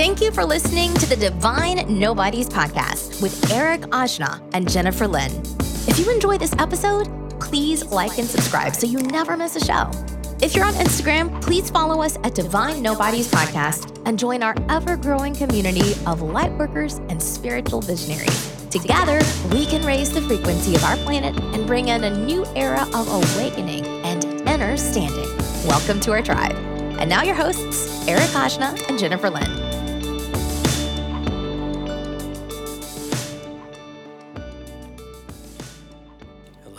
Thank you for listening to the Divine Nobodies podcast with Eric Ajna and Jennifer Lynn. If you enjoy this episode, please like and subscribe so you never miss a show. If you're on Instagram, please follow us at Divine Nobodies Podcast and join our ever growing community of lightworkers and spiritual visionaries. Together, we can raise the frequency of our planet and bring in a new era of awakening and understanding. Welcome to our tribe. And now, your hosts, Eric Ajna and Jennifer Lynn.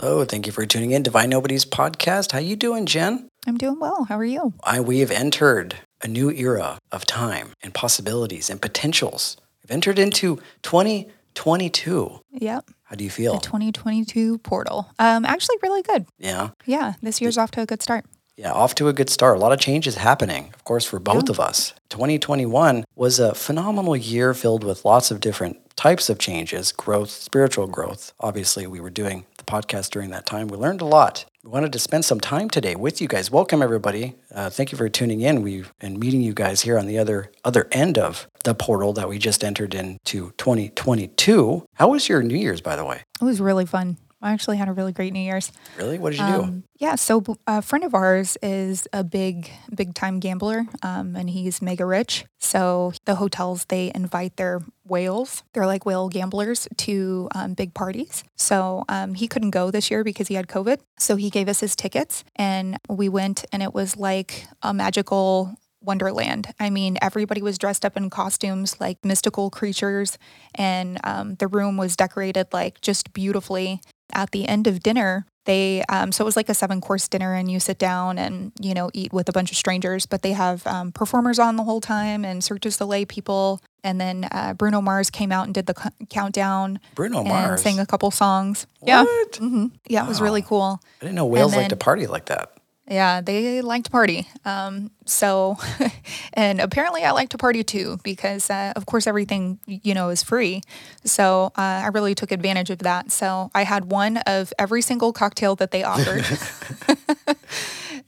Hello, thank you for tuning in to Divine Nobodies podcast. How you doing, Jen? I'm doing well. How are you? I, we have entered a new era of time and possibilities and potentials. We've entered into 2022. Yep. How do you feel? The 2022 portal. Um, actually, really good. yeah. Yeah, this year's off to a good start. Yeah, off to a good start. A lot of changes happening, of course, for both Yeah. of us. 2021 was a phenomenal year filled with lots of different types of changes, growth, spiritual growth. Obviously, we were doing the podcast during that time. We learned a lot. We wanted to spend some time today with you guys. Welcome, everybody. Uh, thank you for tuning in. We've been meeting you guys here on the other other end of the portal that we just entered into 2022. How was your New Year's, by the way? It was really fun. I actually had a really great New Year's. Really? What did you do? Um, yeah, so a friend of ours is a big, big time gambler, um, and he's mega rich. So the hotels they invite their whales, they're like whale gamblers, to um, big parties. So um, he couldn't go this year because he had COVID. So he gave us his tickets, and we went, and it was like a magical wonderland. I mean, everybody was dressed up in costumes like mystical creatures, and um, the room was decorated like just beautifully. At the end of dinner, they um, so it was like a seven course dinner, and you sit down and you know eat with a bunch of strangers. But they have um, performers on the whole time and Cirque du Soleil people. And then uh, Bruno Mars came out and did the countdown Bruno and Mars. sang a couple songs. Yeah, What? hmm yeah, it was really cool. I didn't know whales like to party like that. Yeah, they like to party. Um, so, and apparently I like to party too because, uh, of course, everything, you know, is free. So uh, I really took advantage of that. So I had one of every single cocktail that they offered. and,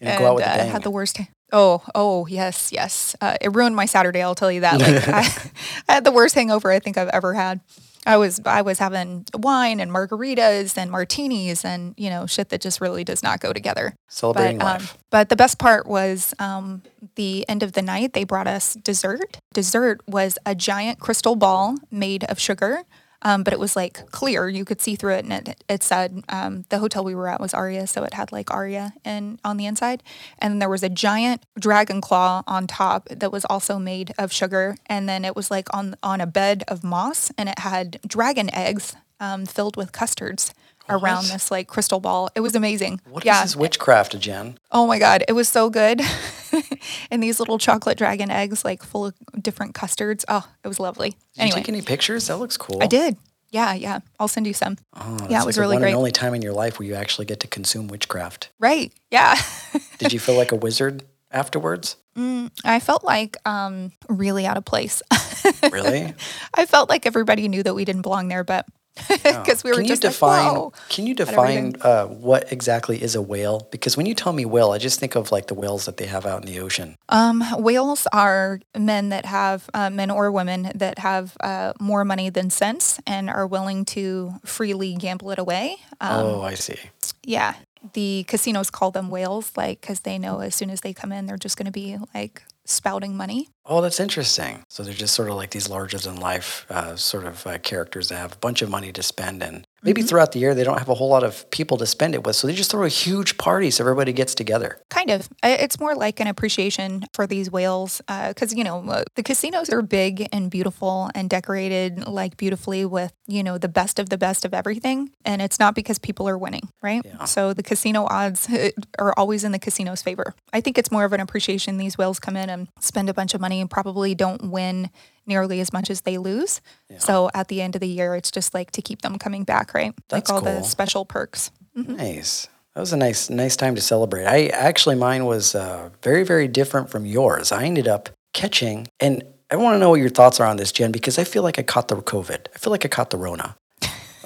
know, go out with a uh, had the worst. Oh, oh, yes, yes. Uh, it ruined my Saturday. I'll tell you that. Like, I, I had the worst hangover I think I've ever had. I was I was having wine and margaritas and martinis and you know shit that just really does not go together. Celebrating but, um, life. but the best part was um, the end of the night. They brought us dessert. Dessert was a giant crystal ball made of sugar, um, but it was like clear. You could see through it, and it, it said um, the hotel we were at was Aria, so it had like Aria in on the inside. And there was a giant dragon claw on top that was also made of sugar, and then it was like on on a bed of moss, and it had dragon eggs um, filled with custards. Around What? this like crystal ball, it was amazing. What is yeah, this witchcraft, Jen? Oh my god, it was so good. and these little chocolate dragon eggs, like full of different custards. Oh, it was lovely. Did you take any pictures? That looks cool. I did. Yeah, yeah. I'll send you some. Oh, Yeah, it was like really the one great. and only time in your life where you actually get to consume witchcraft. Right. Yeah. Did you feel like a wizard afterwards? I felt like um really out of place. Really? I felt like everybody knew that we didn't belong there, but because we were can you just define? like, Whoa. can you define uh, what exactly is a whale? Because when you tell me whale, I just think of like the whales that they have out in the ocean. Um, whales are men that have uh, men or women that have uh, more money than sense and are willing to freely gamble it away. Um, oh, I see. yeah the casinos call them whales like because they know as soon as they come in they're just going to be like spouting money Oh, that's interesting. So they're just sort of like these larger than life uh, sort of uh, characters that have a bunch of money to spend. And maybe Mm-hmm. throughout the year, they don't have a whole lot of people to spend it with. So they just throw a huge party so everybody gets together. kind of it's more like an appreciation for these whales because you know uh, the casinos are big and beautiful and decorated like beautifully with you know the best of the best of everything and it's not because people are winning right Yeah. so the casino odds uh, are always in the casino's favor i think it's more of an appreciation these whales come in and spend a bunch of money and probably don't win nearly as much as they lose so at the end of the year it's just like to keep them coming back right That's like all the special perks Nice. That was a nice, nice time to celebrate. I actually, mine was uh, very, very different from yours. I ended up catching, and I want to know what your thoughts are on this, Jen, because I feel like I caught the COVID. I feel like I caught the Rona.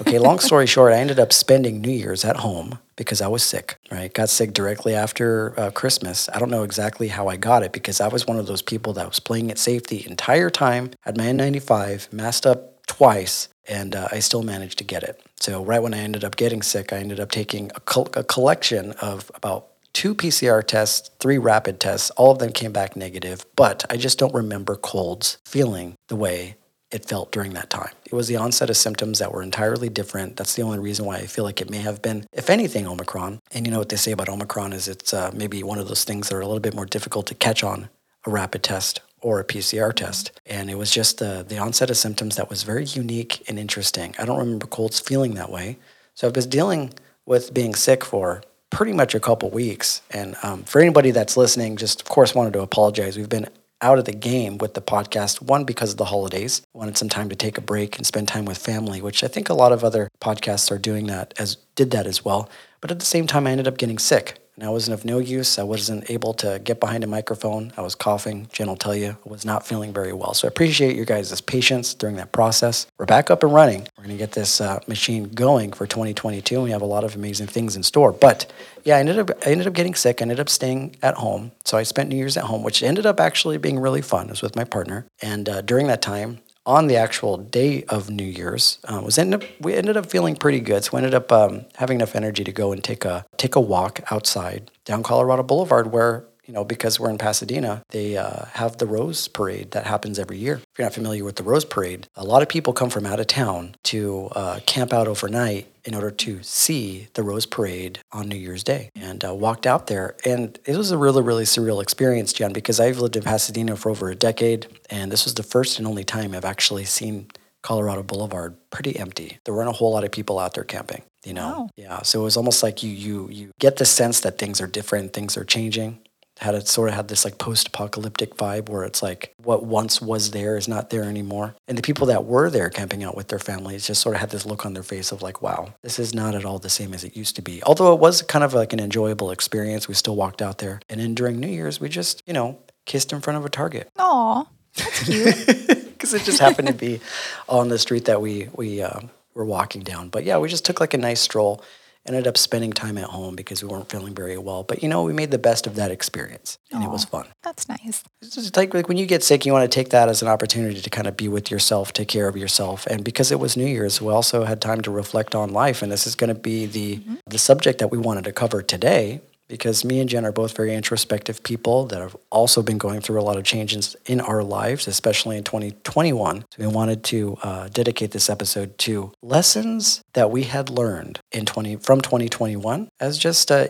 Okay, long story short, I ended up spending New Year's at home because I was sick, right? Got sick directly after uh, Christmas. I don't know exactly how I got it because I was one of those people that was playing it safe the entire time, had my N95, masked up twice, and uh, I still managed to get it. So, right when I ended up getting sick, I ended up taking a, col- a collection of about two PCR tests, three rapid tests. All of them came back negative, but I just don't remember colds feeling the way it felt during that time. It was the onset of symptoms that were entirely different. That's the only reason why I feel like it may have been, if anything, Omicron. And you know what they say about Omicron is it's uh, maybe one of those things that are a little bit more difficult to catch on a rapid test or a PCR test. And it was just the, the onset of symptoms that was very unique and interesting. I don't remember colds feeling that way. So I've been dealing with being sick for pretty much a couple weeks. And um, for anybody that's listening, just of course wanted to apologize. We've been out of the game with the podcast. One, because of the holidays, wanted some time to take a break and spend time with family, which I think a lot of other podcasts are doing that as did that as well. But at the same time, I ended up getting sick and I wasn't of no use. I wasn't able to get behind a microphone. I was coughing. Jen will tell you, I was not feeling very well. So I appreciate your guys' patience during that process. We're back up and running. We're going to get this uh, machine going for 2022. And we have a lot of amazing things in store. But yeah, I ended up I ended up getting sick. I ended up staying at home. So I spent New Year's at home, which ended up actually being really fun. I was with my partner, and uh, during that time, on the actual day of New Year's uh, was ended up, we ended up feeling pretty good. So we ended up um, having enough energy to go and take a take a walk outside down Colorado Boulevard, where you know because we're in Pasadena, they uh, have the Rose Parade that happens every year. If you're not familiar with the Rose Parade, a lot of people come from out of town to uh, camp out overnight in order to see the Rose Parade on New Year's Day and uh, walked out there. And it was a really, really surreal experience, Jen, because I've lived in Pasadena for over a decade. And this was the first and only time I've actually seen Colorado Boulevard pretty empty. There weren't a whole lot of people out there camping, you know? Wow. Yeah. So it was almost like you, you, you get the sense that things are different, things are changing had it sort of had this like post-apocalyptic vibe where it's like what once was there is not there anymore. And the people that were there camping out with their families just sort of had this look on their face of like wow this is not at all the same as it used to be. Although it was kind of like an enjoyable experience we still walked out there. And then during new year's we just you know kissed in front of a target. Aw, that's cute. because it just happened to be on the street that we we uh, were walking down. But yeah we just took like a nice stroll ended up spending time at home because we weren't feeling very well. But you know, we made the best of that experience and it was fun. that's nice. It's just like, like when you get sick, you want to take that as an opportunity to kind of be with yourself, take care of yourself. And because it was New Year's, we also had time to reflect on life. And this is going to be the mm-hmm. the subject that we wanted to cover today because me and Jen are both very introspective people that have also been going through a lot of changes in our lives, especially in 2021. So we wanted to uh, dedicate this episode to lessons that we had learned in 20 from 2021 as just uh,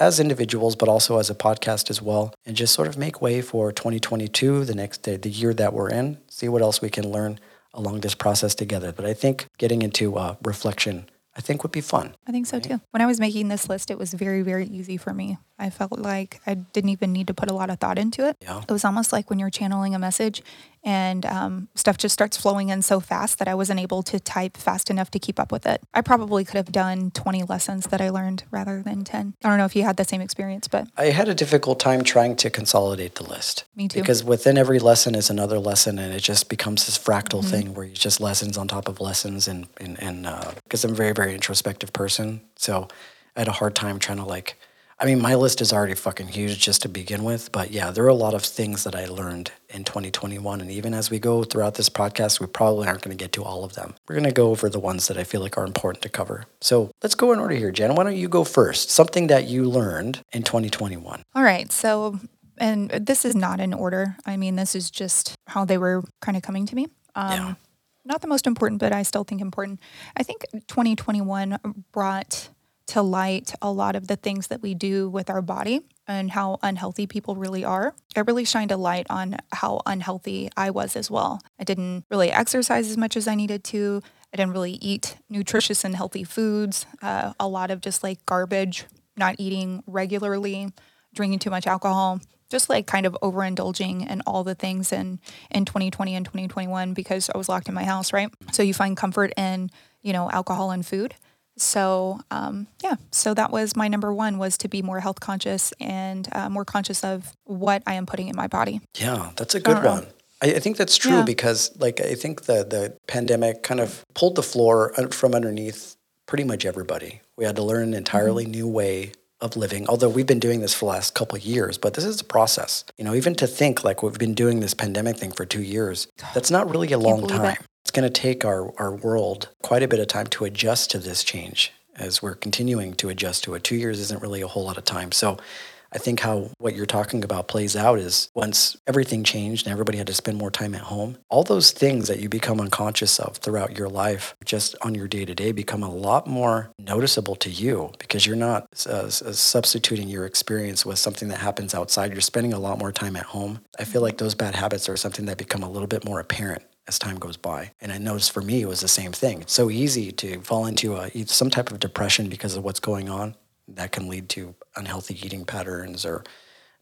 as individuals, but also as a podcast as well, and just sort of make way for 2022, the next day, the year that we're in. See what else we can learn along this process together. But I think getting into uh, reflection, I think would be fun. I think so too. When I was making this list, it was very, very easy for me. I felt like I didn't even need to put a lot of thought into it. Yeah. It was almost like when you're channeling a message and um, stuff just starts flowing in so fast that I wasn't able to type fast enough to keep up with it. I probably could have done 20 lessons that I learned rather than 10. I don't know if you had the same experience, but I had a difficult time trying to consolidate the list. Me too. Because within every lesson is another lesson, and it just becomes this fractal Mm-hmm. thing where you just lessons on top of lessons. And and and because I'm a very very introspective person, so I had a hard time trying to like. I mean, my list is already fucking huge just to begin with, but yeah, there are a lot of things that I learned in 2021, and even as we go throughout this podcast, we probably aren't going to get to all of them. We're going to go over the ones that I feel like are important to cover. So let's go in order here, Jen. Why don't you go first? Something that you learned in 2021. All right. So, and this is not in order. I mean, this is just how they were kind of coming to me. Um, Yeah. Not the most important, but I still think important. I think 2021 brought to light a lot of the things that we do with our body and how unhealthy people really are. It really shined a light on how unhealthy I was as well. I didn't really exercise as much as I needed to. I didn't really eat nutritious and healthy foods. Uh, a lot of just like garbage, not eating regularly, drinking too much alcohol, just like kind of overindulging in all the things in in 2020 and 2021 because I was locked in my house, right? So you find comfort in you know alcohol and food. So um, yeah, so that was my number one was to be more health conscious and uh, more conscious of what I am putting in my body. Yeah, that's a good one. I, I think that's true Yeah. because, like, I think the the pandemic kind of pulled the floor from underneath pretty much everybody. We had to learn an entirely Mm-hmm. new way of living. Although we've been doing this for the last couple of years, but this is a process. You know, even to think like we've been doing this pandemic thing for two years, that's not really a long time. it. Going to take our our world quite a bit of time to adjust to this change as we're continuing to adjust to it. Two years isn't really a whole lot of time. So I think how what you're talking about plays out is once everything changed and everybody had to spend more time at home, all those things that you become unconscious of throughout your life, just on your day to day, become a lot more noticeable to you because you're not uh, uh, substituting your experience with something that happens outside. You're spending a lot more time at home. I feel like those bad habits are something that become a little bit more apparent as time goes by. And I noticed for me it was the same thing. It's so easy to fall into a, some type of depression because of what's going on. That can lead to unhealthy eating patterns or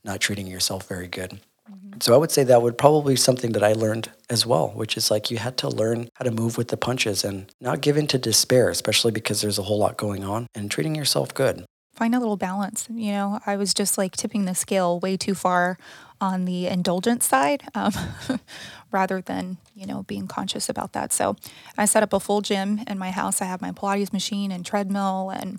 not treating yourself very good. So I would say that would probably be something that I learned as well, which is like you had to learn how to move with the punches and not give in to despair, especially because there's a whole lot going on and treating yourself good. Find a little balance. You know, I was just like tipping the scale way too far on the indulgent side um, rather than, you know, being conscious about that. So I set up a full gym in my house. I have my Pilates machine and treadmill and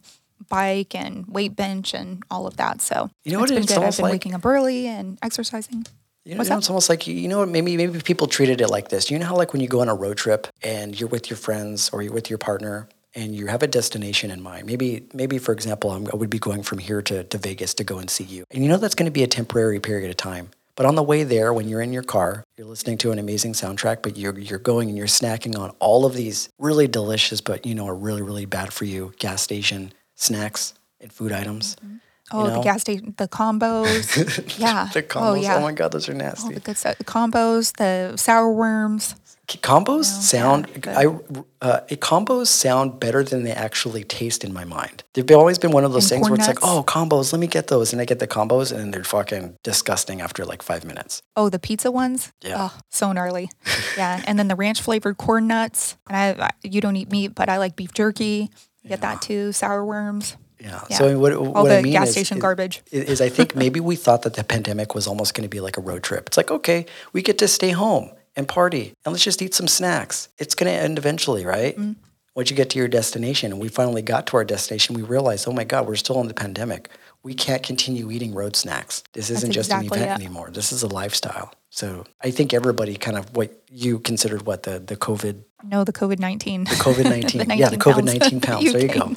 bike and weight bench and all of that. So You know what it's been it's good. I've been like? waking up early and exercising. You know, What's you know, it's almost like you know maybe maybe people treated it like this. You know how like when you go on a road trip and you're with your friends or you're with your partner and you have a destination in mind. Maybe maybe for example, I'm, I would be going from here to, to Vegas to go and see you, and you know that's going to be a temporary period of time. But on the way there, when you're in your car, you're listening to an amazing soundtrack, but you're you're going and you're snacking on all of these really delicious, but you know are really really bad for you gas station snacks and food items. Mm-hmm. Oh, know? the gas station, the combos. yeah. the oh, combos. Oh, yeah. Oh my god, those are All nasty. the good stuff. The combos, the sour worms. Combos sound yeah, I uh, combos sound better than they actually taste in my mind. They've always been one of those And things where it's like, oh, combos, let me get those, and I get the combos, and they're fucking disgusting after like five minutes. Oh, the pizza ones. Yeah. Oh, so gnarly. yeah, and then the ranch flavored corn nuts. And I, I, you don't eat meat, but I like beef jerky. You get that too. Sour worms. Yeah. Yeah. So what, All what the I mean gas station is- garbage. Is I think maybe we thought that the pandemic was almost going to be like a road trip. It's like okay, we get to stay home and party, and let's just eat some snacks. It's going to end eventually, right? Mm. Once you get to your destination, and we finally got to our destination, we realized, oh my God, we're still in the pandemic. We can't continue eating road snacks. This isn't just exactly an event it. anymore. This is a lifestyle. So I think everybody kind of what you considered what the the COVID No, the COVID 19. the COVID nineteen. yeah, the COVID 19 pounds. There you go.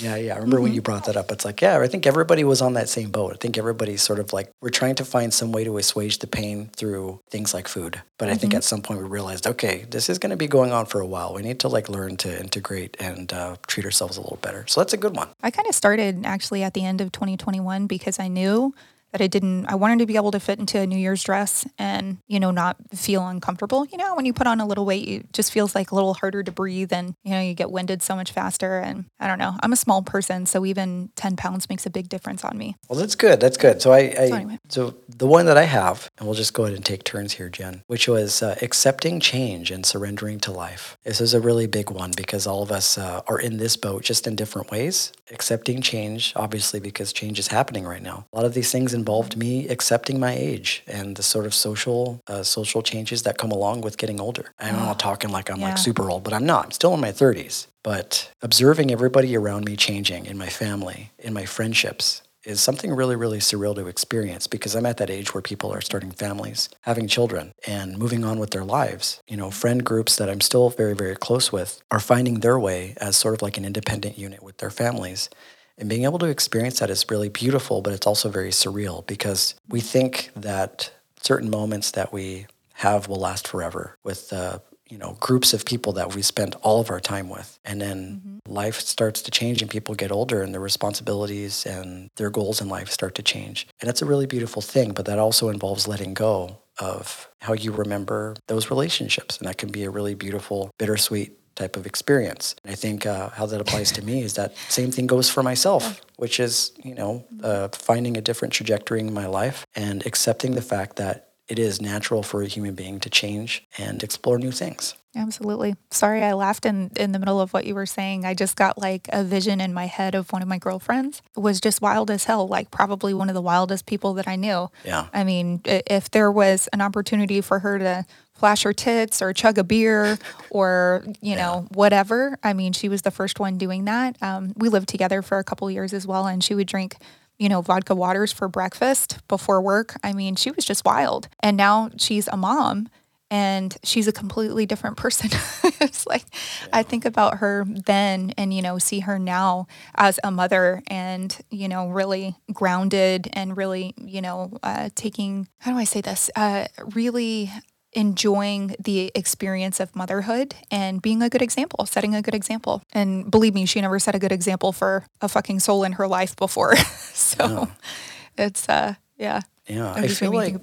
Yeah, yeah. I remember when you brought that up. It's like, yeah, I think everybody was on that same boat. I think everybody's sort of like we're trying to find some way to assuage the pain through things like food. But I think at some point we realized, okay, this is going to be going on for a while. We need to like learn to integrate and uh, treat ourselves a little better. So that's a good one. I kind of started actually at the end of 2021 because I knew that I didn't, I wanted to be able to fit into a New Year's dress and, you know, not feel uncomfortable. You know, when you put on a little weight, it just feels like a little harder to breathe and, you know, you get winded so much faster. And I don't know, I'm a small person. So even 10 pounds makes a big difference on me. Well, that's good. That's good. So I, I so, anyway. the one that I have, and we'll just go ahead and take turns here, Jen, which was uh, accepting change and surrendering to life. This is a really big one because all of us uh, are in this boat just in different ways. Accepting change, obviously, because change is happening right now. A lot of these things involved me accepting my age and the sort of social uh, social changes that come along with getting older. I'm not talking like I'm Yeah. like super old, but I'm not. I'm still in my 30s. But observing everybody around me changing in my family, in my friendships, is something really, really surreal to experience because I'm at that age where people are starting families, having children, and moving on with their lives. You know, friend groups that I'm still very, very close with are finding their way as sort of like an independent unit with their families. And being able to experience that is really beautiful, but it's also very surreal because we think that certain moments that we have will last forever with uh, you know groups of people that we spent all of our time with. And then life starts to change and people get older and their responsibilities and their goals in life start to change. And it's a really beautiful thing but that also involves letting go of how you remember those relationships. And that can be a really beautiful bittersweet type of experience and i think uh, how that applies to me is that same thing goes for myself which is you know uh, finding a different trajectory in my life and accepting the fact that it is natural for a human being to change and explore new things. Absolutely. Sorry, I laughed in, in the middle of what you were saying. I just got like a vision in my head of one of my girlfriends. It was just wild as hell, like probably one of the wildest people that I knew. Yeah. I mean, if there was an opportunity for her to flash her tits or chug a beer or, you know, whatever, I mean, she was the first one doing that. Um, we lived together for a couple years as well, and she would drink you know, vodka waters for breakfast before work. I mean, she was just wild. And now she's a mom and she's a completely different person. it's like yeah. I think about her then and you know see her now as a mother and you know really grounded and really you know uh, taking how do I say this uh, really enjoying the experience of motherhood and being a good example, setting a good example. And believe me, she never set a good example for a fucking soul in her life before. so no. it's uh yeah. Yeah, I feel like,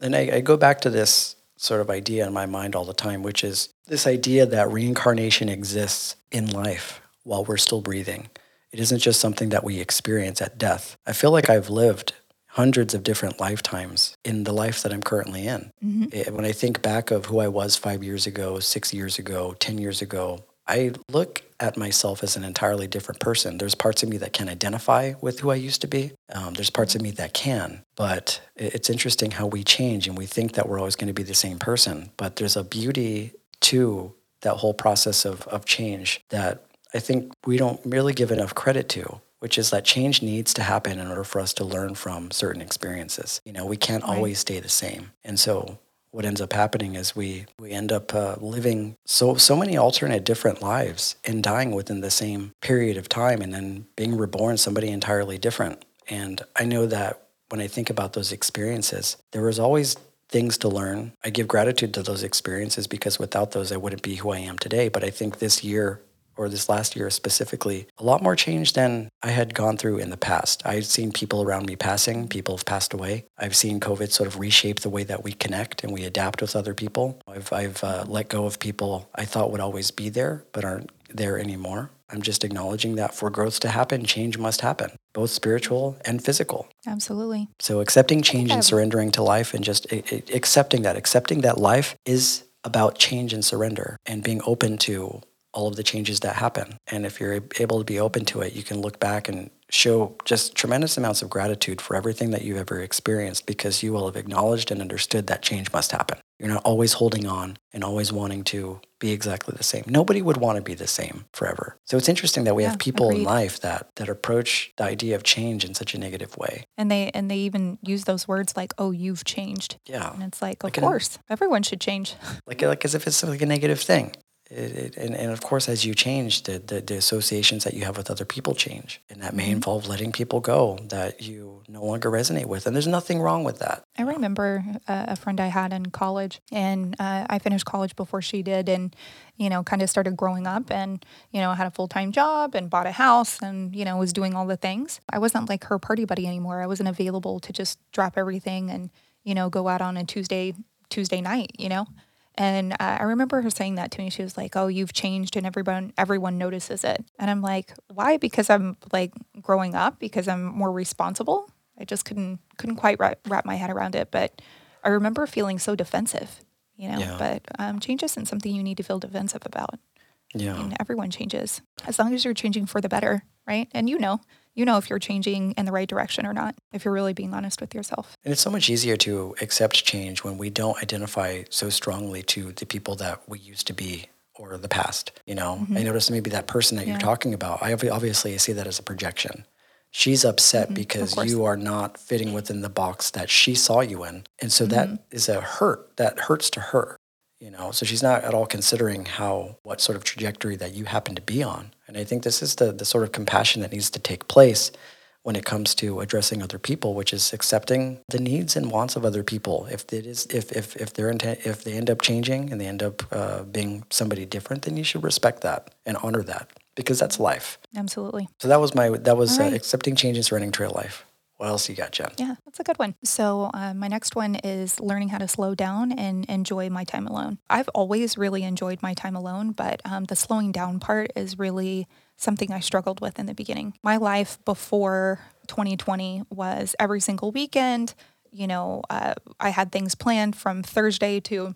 and I, I go back to this sort of idea in my mind all the time, which is this idea that reincarnation exists in life while we're still breathing. It isn't just something that we experience at death. I feel like I've lived hundreds of different lifetimes in the life that I'm currently in. Mm-hmm. It, when I think back of who I was five years ago, six years ago, 10 years ago, I look at myself as an entirely different person. There's parts of me that can identify with who I used to be. Um, there's parts of me that can, but it's interesting how we change and we think that we're always going to be the same person. But there's a beauty to that whole process of, of change that I think we don't really give enough credit to which is that change needs to happen in order for us to learn from certain experiences. You know, we can't right. always stay the same. And so what ends up happening is we we end up uh, living so so many alternate different lives and dying within the same period of time and then being reborn somebody entirely different. And i know that when i think about those experiences there was always things to learn. I give gratitude to those experiences because without those i wouldn't be who i am today. But i think this year or this last year specifically, a lot more change than I had gone through in the past. I've seen people around me passing, people have passed away. I've seen COVID sort of reshape the way that we connect and we adapt with other people. I've, I've uh, let go of people I thought would always be there, but aren't there anymore. I'm just acknowledging that for growth to happen, change must happen, both spiritual and physical. Absolutely. So accepting change and surrendering to life and just accepting that, accepting that life is about change and surrender and being open to all of the changes that happen. And if you're able to be open to it, you can look back and show just tremendous amounts of gratitude for everything that you've ever experienced because you will have acknowledged and understood that change must happen. You're not always holding on and always wanting to be exactly the same. Nobody would want to be the same forever. So it's interesting that we yeah, have people agreed. in life that that approach the idea of change in such a negative way. And they and they even use those words like, "Oh, you've changed." Yeah. And it's like, of like course, an, everyone should change. Like like as if it's like a negative thing. It, it, and, and of course, as you change, the, the, the, associations that you have with other people change. And that may mm-hmm. involve letting people go that you no longer resonate with. And there's nothing wrong with that. I remember uh, a friend I had in college, and uh, I finished college before she did. And, you know, kind of started growing up and, you know, had a full time job and bought a house and, you know, was doing all the things. I wasn't like her party buddy anymore. I wasn't available to just drop everything and, you know, go out on a Tuesday Tuesday night, you know. And uh, I remember her saying that to me. She was like, "Oh, you've changed, and everyone everyone notices it." And I'm like, "Why? Because I'm like growing up. Because I'm more responsible." I just couldn't couldn't quite wrap, wrap my head around it. But I remember feeling so defensive, you know. Yeah. But um, change isn't something you need to feel defensive about. Yeah. I mean, everyone changes as long as you're changing for the better, right? And you know, you know if you're changing in the right direction or not, if you're really being honest with yourself. And it's so much easier to accept change when we don't identify so strongly to the people that we used to be or the past. You know, mm-hmm. I noticed maybe that person that yeah. you're talking about, I obviously see that as a projection. She's upset mm-hmm. because you are not fitting within the box that she saw you in. And so mm-hmm. that is a hurt that hurts to her you know so she's not at all considering how what sort of trajectory that you happen to be on. And i think this is the the sort of compassion that needs to take place when it comes to addressing other people which is accepting the needs and wants of other people. If it is if if if they're intent, if they end up changing and they end up uh, being somebody different then you should respect that and honor that because that's life. Absolutely. So that was my that was uh, right. uh, accepting change and surrendering to life what else you got, Jen? Yeah, that's a good one. So, uh, my next one is learning how to slow down and enjoy my time alone. I've always really enjoyed my time alone, but um, the slowing down part is really something I struggled with in the beginning. My life before 2020 was every single weekend, you know, uh, I had things planned from Thursday to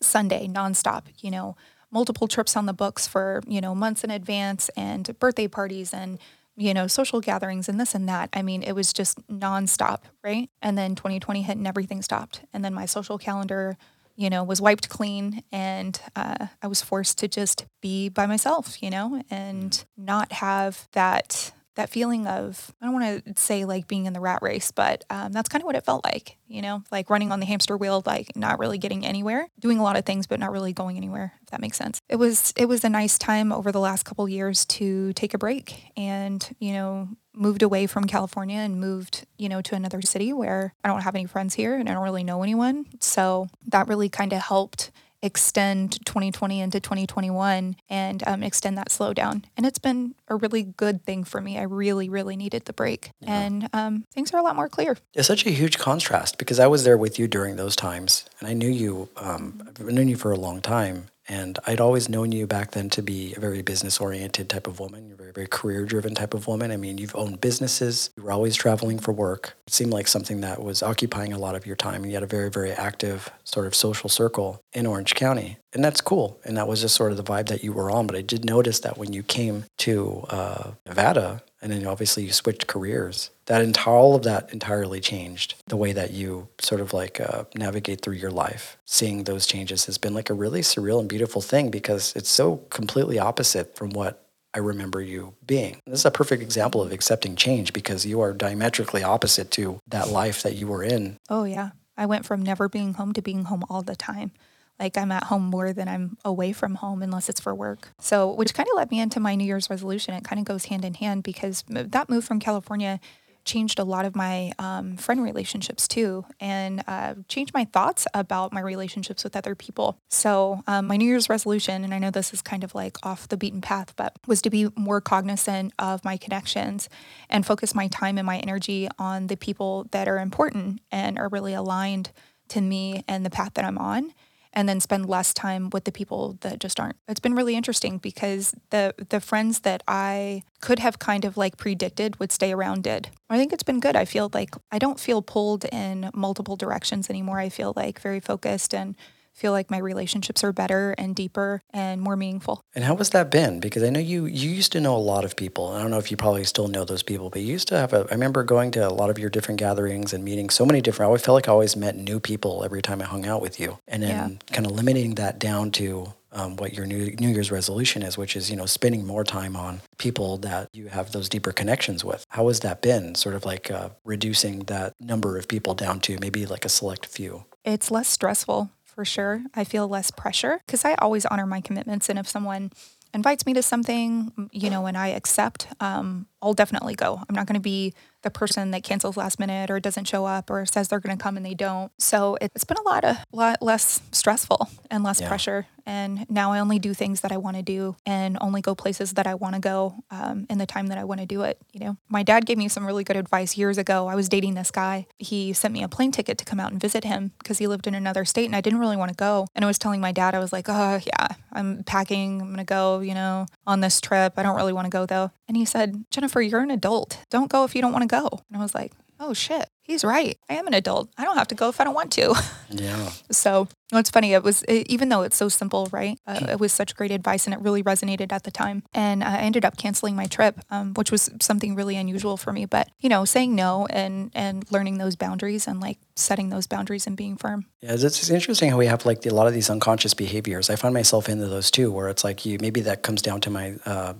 Sunday nonstop, you know, multiple trips on the books for, you know, months in advance and birthday parties and, you know, social gatherings and this and that. I mean, it was just nonstop, right? And then 2020 hit and everything stopped. And then my social calendar, you know, was wiped clean and uh, I was forced to just be by myself, you know, and not have that that feeling of I don't want to say like being in the rat race, but um, that's kind of what it felt like. You know, like running on the hamster wheel, like not really getting anywhere, doing a lot of things, but not really going anywhere. If that makes sense. It was it was a nice time over the last couple years to take a break and you know moved away from California and moved, you know, to another city where I don't have any friends here and I don't really know anyone. So that really kind of helped extend 2020 into 2021 and um, extend that slowdown. And it's been a really good thing for me. I really, really needed the break. Yeah. And um, things are a lot more clear. It's such a huge contrast because I was there with you during those times and I knew you, um, I've known you for a long time. And I'd always known you back then to be a very business oriented type of woman. You're a very, very career driven type of woman. I mean, you've owned businesses, you were always traveling for work. It seemed like something that was occupying a lot of your time. And you had a very, very active sort of social circle in Orange County. And that's cool. And that was just sort of the vibe that you were on. But I did notice that when you came to uh, Nevada, and then obviously you switched careers, that entire, all of that entirely changed the way that you sort of like uh, navigate through your life. Seeing those changes has been like a really surreal and beautiful thing because it's so completely opposite from what I remember you being. This is a perfect example of accepting change because you are diametrically opposite to that life that you were in. Oh, yeah. I went from never being home to being home all the time. Like I'm at home more than I'm away from home unless it's for work. So, which kind of led me into my New Year's resolution. It kind of goes hand in hand because that move from California changed a lot of my um, friend relationships too, and uh, changed my thoughts about my relationships with other people. So, um, my New Year's resolution, and I know this is kind of like off the beaten path, but was to be more cognizant of my connections and focus my time and my energy on the people that are important and are really aligned to me and the path that I'm on and then spend less time with the people that just aren't. It's been really interesting because the the friends that I could have kind of like predicted would stay around did. I think it's been good. I feel like I don't feel pulled in multiple directions anymore. I feel like very focused and feel like my relationships are better and deeper and more meaningful. And how has that been? Because I know you you used to know a lot of people. I don't know if you probably still know those people, but you used to have a I remember going to a lot of your different gatherings and meeting so many different I always felt like I always met new people every time I hung out with you. And then yeah. kind of limiting that down to um, what your new New Year's resolution is, which is you know spending more time on people that you have those deeper connections with. How has that been? Sort of like uh, reducing that number of people down to maybe like a select few. It's less stressful for sure. I feel less pressure because I always honor my commitments. And if someone invites me to something, you know, and I accept, um, I'll definitely go. I'm not going to be the person that cancels last minute or doesn't show up or says they're going to come and they don't. So it's been a lot of lot less stressful and less yeah. pressure. And now I only do things that I want to do and only go places that I want to go um, in the time that I want to do it. You know, my dad gave me some really good advice years ago. I was dating this guy. He sent me a plane ticket to come out and visit him because he lived in another state and I didn't really want to go. And I was telling my dad, I was like, oh, yeah, I'm packing. I'm going to go, you know, on this trip. I don't really want to go though. And he said, Jennifer, you're an adult. Don't go if you don't want to go. And I was like, oh shit, he's right. I am an adult. I don't have to go if I don't want to. Yeah. so it's funny. It was it, even though it's so simple, right? Uh, it was such great advice, and it really resonated at the time. And I ended up canceling my trip, um, which was something really unusual for me. But you know, saying no and and learning those boundaries and like setting those boundaries and being firm. Yeah, it's interesting how we have like the, a lot of these unconscious behaviors. I find myself into those too, where it's like you maybe that comes down to my uh,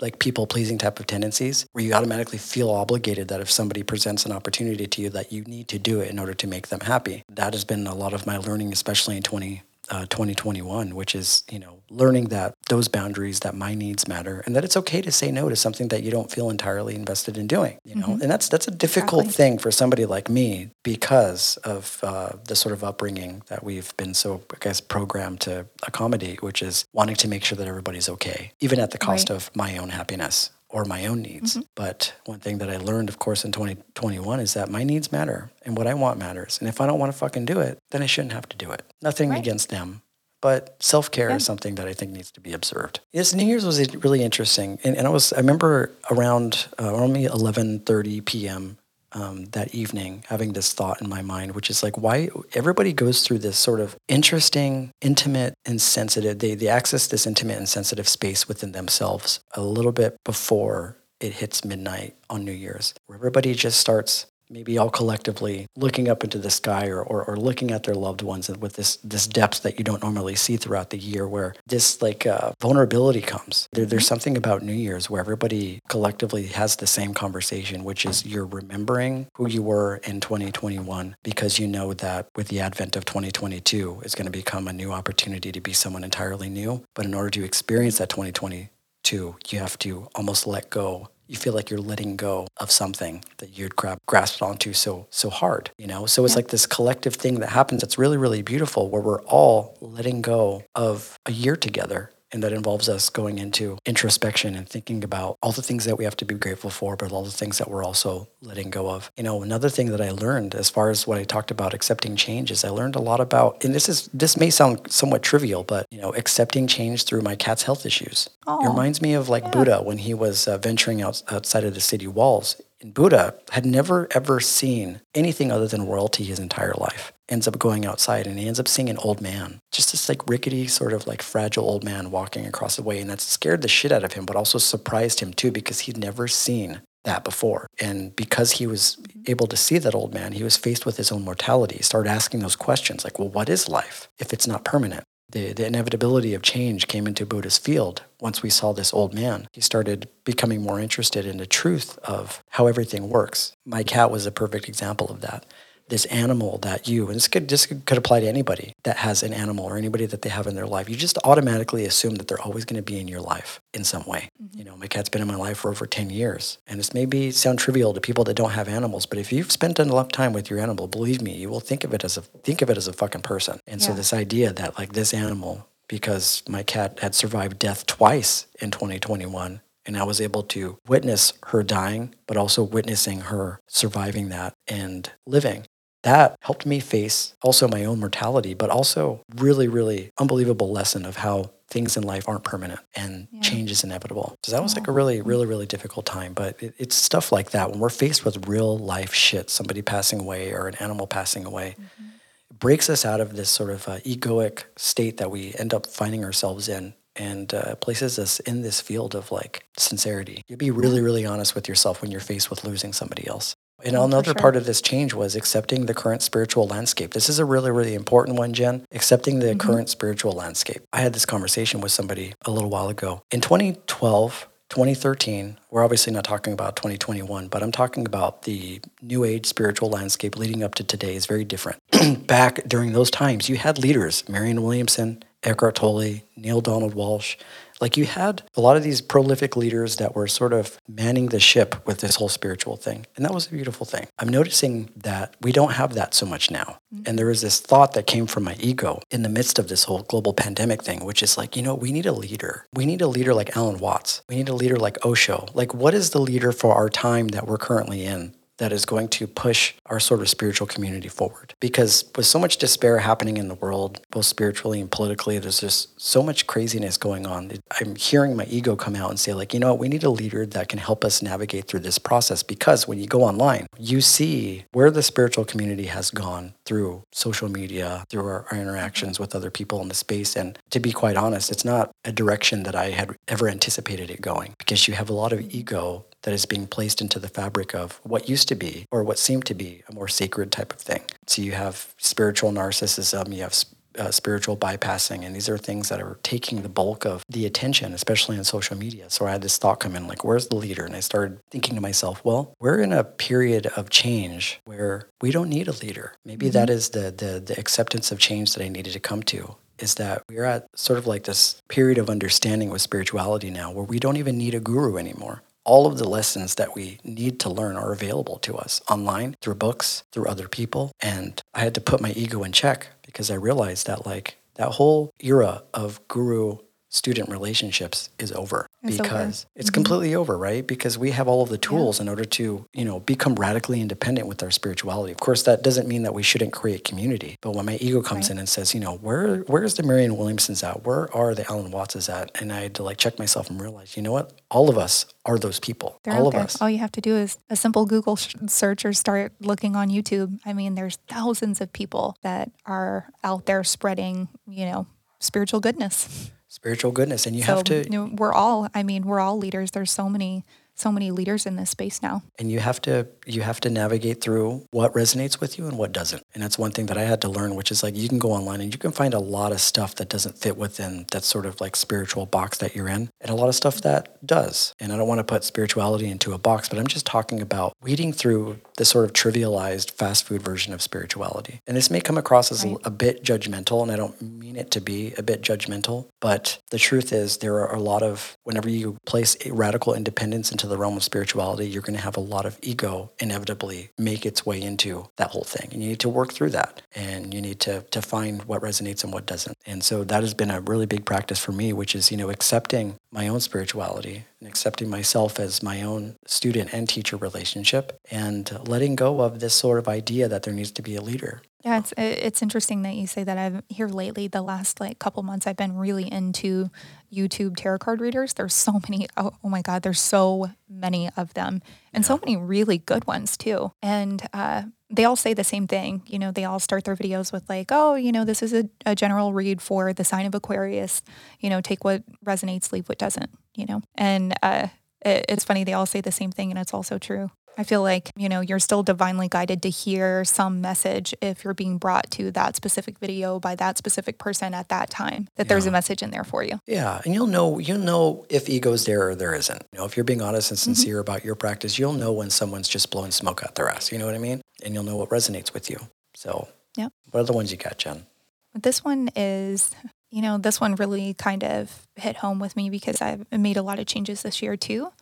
like people pleasing type of tendencies, where you automatically feel obligated that if somebody presents an opportunity to you, that you need to do it in order to make them happy. That has been a lot of my learning, especially in 20, uh, 2021, which is, you know, learning that those boundaries, that my needs matter, and that it's okay to say no to something that you don't feel entirely invested in doing, you know? Mm-hmm. And that's, that's a difficult exactly. thing for somebody like me because of uh, the sort of upbringing that we've been so, I guess, programmed to accommodate, which is wanting to make sure that everybody's okay, even at the cost right. of my own happiness or my own needs. Mm-hmm. But one thing that I learned, of course, in 2021 is that my needs matter and what I want matters. And if I don't want to fucking do it, then I shouldn't have to do it. Nothing right. against them. But self care yeah. is something that I think needs to be observed. Yes, New Year's was really interesting, and, and I was I remember around uh, around 11:30 p.m. um, that evening having this thought in my mind, which is like, why everybody goes through this sort of interesting, intimate, and sensitive, they, they access this intimate and sensitive space within themselves a little bit before it hits midnight on New Year's, where everybody just starts maybe all collectively looking up into the sky or, or, or, looking at their loved ones with this this depth that you don't normally see throughout the year where this like uh, vulnerability comes there, there's mm-hmm. something about new year's where everybody collectively has the same conversation which is you're remembering who you were in 2021 because you know that with the advent of 2022 is going to become a new opportunity to be someone entirely new but in order to experience that 2022 you have to almost let go you feel like you're letting go of something that you'd grab, grasped onto so so hard you know so it's yeah. like this collective thing that happens that's really really beautiful where we're all letting go of a year together and that involves us going into introspection and thinking about all the things that we have to be grateful for, but all the things that we're also letting go of. You know, another thing that I learned as far as what I talked about accepting change is I learned a lot about, and this is this may sound somewhat trivial, but you know, accepting change through my cat's health issues. It reminds me of like yeah. Buddha when he was uh, venturing out, outside of the city walls. And Buddha had never ever seen anything other than royalty his entire life ends up going outside and he ends up seeing an old man, just this like rickety, sort of like fragile old man walking across the way. And that scared the shit out of him, but also surprised him too, because he'd never seen that before. And because he was able to see that old man, he was faced with his own mortality. He started asking those questions like, well, what is life if it's not permanent? The, the inevitability of change came into Buddha's field once we saw this old man. He started becoming more interested in the truth of how everything works. My cat was a perfect example of that this animal that you, and this could this could apply to anybody that has an animal or anybody that they have in their life. You just automatically assume that they're always going to be in your life in some way. Mm-hmm. You know, my cat's been in my life for over 10 years. And this may be sound trivial to people that don't have animals, but if you've spent enough time with your animal, believe me, you will think of it as a think of it as a fucking person. And yeah. so this idea that like this animal because my cat had survived death twice in 2021 and I was able to witness her dying, but also witnessing her surviving that and living that helped me face also my own mortality, but also really, really unbelievable lesson of how things in life aren't permanent and yeah. change is inevitable. So that was like a really, really, really difficult time. But it, it's stuff like that when we're faced with real life shit, somebody passing away or an animal passing away. Mm-hmm. It breaks us out of this sort of uh, egoic state that we end up finding ourselves in and uh, places us in this field of like sincerity. You be really, really honest with yourself when you're faced with losing somebody else. And oh, another sure. part of this change was accepting the current spiritual landscape. This is a really, really important one, Jen. Accepting the mm-hmm. current spiritual landscape. I had this conversation with somebody a little while ago. In 2012, 2013, we're obviously not talking about 2021, but I'm talking about the new age spiritual landscape leading up to today is very different. Back during those times, you had leaders, Marianne Williamson, Eckhart Tolle, Neale Donald Walsch, like you had a lot of these prolific leaders that were sort of manning the ship with this whole spiritual thing. And that was a beautiful thing. I'm noticing that we don't have that so much now. Mm-hmm. And there was this thought that came from my ego in the midst of this whole global pandemic thing, which is like, you know, we need a leader. We need a leader like Alan Watts. We need a leader like Osho. Like, what is the leader for our time that we're currently in? That is going to push our sort of spiritual community forward. Because with so much despair happening in the world, both spiritually and politically, there's just so much craziness going on. I'm hearing my ego come out and say, like, you know, what, we need a leader that can help us navigate through this process. Because when you go online, you see where the spiritual community has gone through social media, through our, our interactions with other people in the space. And to be quite honest, it's not a direction that I had ever anticipated it going because you have a lot of ego that is being placed into the fabric of what used to be or what seemed to be a more sacred type of thing. So you have spiritual narcissism, you have uh, spiritual bypassing, and these are things that are taking the bulk of the attention, especially on social media. So I had this thought come in, like, where's the leader? And I started thinking to myself, well, we're in a period of change where we don't need a leader. Maybe mm-hmm. that is the, the the acceptance of change that I needed to come to is that we're at sort of like this period of understanding with spirituality now where we don't even need a guru anymore all of the lessons that we need to learn are available to us online through books, through other people. And I had to put my ego in check because I realized that like that whole era of guru student relationships is over. It's over. because it's Mhm. completely over, right? Because we have all of the tools in order to, you know, become radically independent with our spirituality. Of course, that doesn't mean that we shouldn't create community. But when my ego comes Right. in and says, you know, where where's the Marianne Williamsons at? Where are the Alan Wattses at? And I had to like check myself and realize, you know what? All of us are those people. They're all of there. us. All you have to do is a simple Google search or start looking on YouTube. I mean, there's thousands of people that are out there spreading, you know, spiritual goodness. Spiritual goodness. And you so have to you know, we're all. I mean, we're all leaders. There's so many, so many leaders in this space now. and you have to you have to navigate through what resonates with you and what doesn't and that's one thing that i had to learn which is like you can go online and you can find a lot of stuff that doesn't fit within that sort of like spiritual box that you're in and a lot of stuff that does and i don't want to put spirituality into a box but i'm just talking about weeding through the sort of trivialized fast food version of spirituality. And this may come across as Right. a, a bit judgmental and i don't mean it to be a bit judgmental but the truth is there are a lot of whenever you place a radical independence into the realm of spirituality you're going to have a lot of ego inevitably make its way into that whole thing. And you need to work through that and you need to to find what resonates and what doesn't. And so that has been a really big practice for me which is you know accepting my own spirituality and accepting myself as my own student and teacher relationship and letting go of this sort of idea that there needs to be a leader Yeah, it's it's interesting that you say that. I've here lately, the last like couple months, I've been really into YouTube tarot card readers. There's so many. Oh, oh my God, there's so many of them, and so many really good ones too. And uh, they all say the same thing. You know, they all start their videos with like, "Oh, you know, this is a, a general read for the sign of Aquarius. You know, take what resonates, leave what doesn't." You know, and uh, it, it's funny they all say the same thing, and it's also true. I feel like, you know, you're still divinely guided to hear some message if you're being brought to that specific video by that specific person at that time, that there's a message in there for you. Yeah, and you'll know you'll know if ego's there or there isn't. You know, if you're being honest and Mm-hmm. sincere about your practice, you'll know when someone's just blowing smoke out their ass. You know what I mean? And you'll know what resonates with you. So, yeah. what are the ones you got, Jen? This one is, you know, this one really kind of hit home with me because I've made a lot of changes this year too.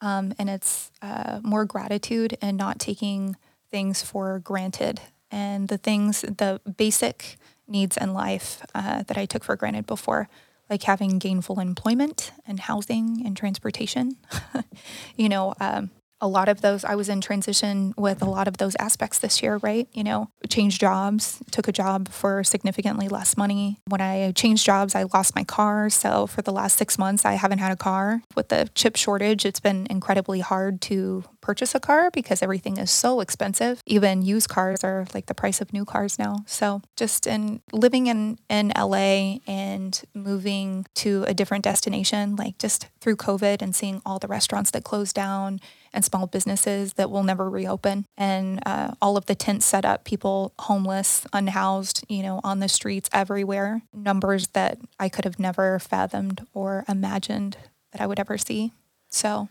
Um, and it's uh, more gratitude and not taking things for granted. And the things, the basic needs in life uh, that I took for granted before, like having gainful employment and housing and transportation. you know, um, a lot of those, I was in transition with a lot of those aspects this year, right? You know, changed jobs, took a job for significantly less money. When I changed jobs, I lost my car. So for the last six months, I haven't had a car. With the chip shortage, it's been incredibly hard to purchase a car because everything is so expensive. Even used cars are like the price of new cars now. So just in living in, in LA and moving to a different destination, like just through COVID and seeing all the restaurants that closed down and small businesses that will never reopen and uh, all of the tents set up people homeless unhoused you know on the streets everywhere numbers that i could have never fathomed or imagined that i would ever see so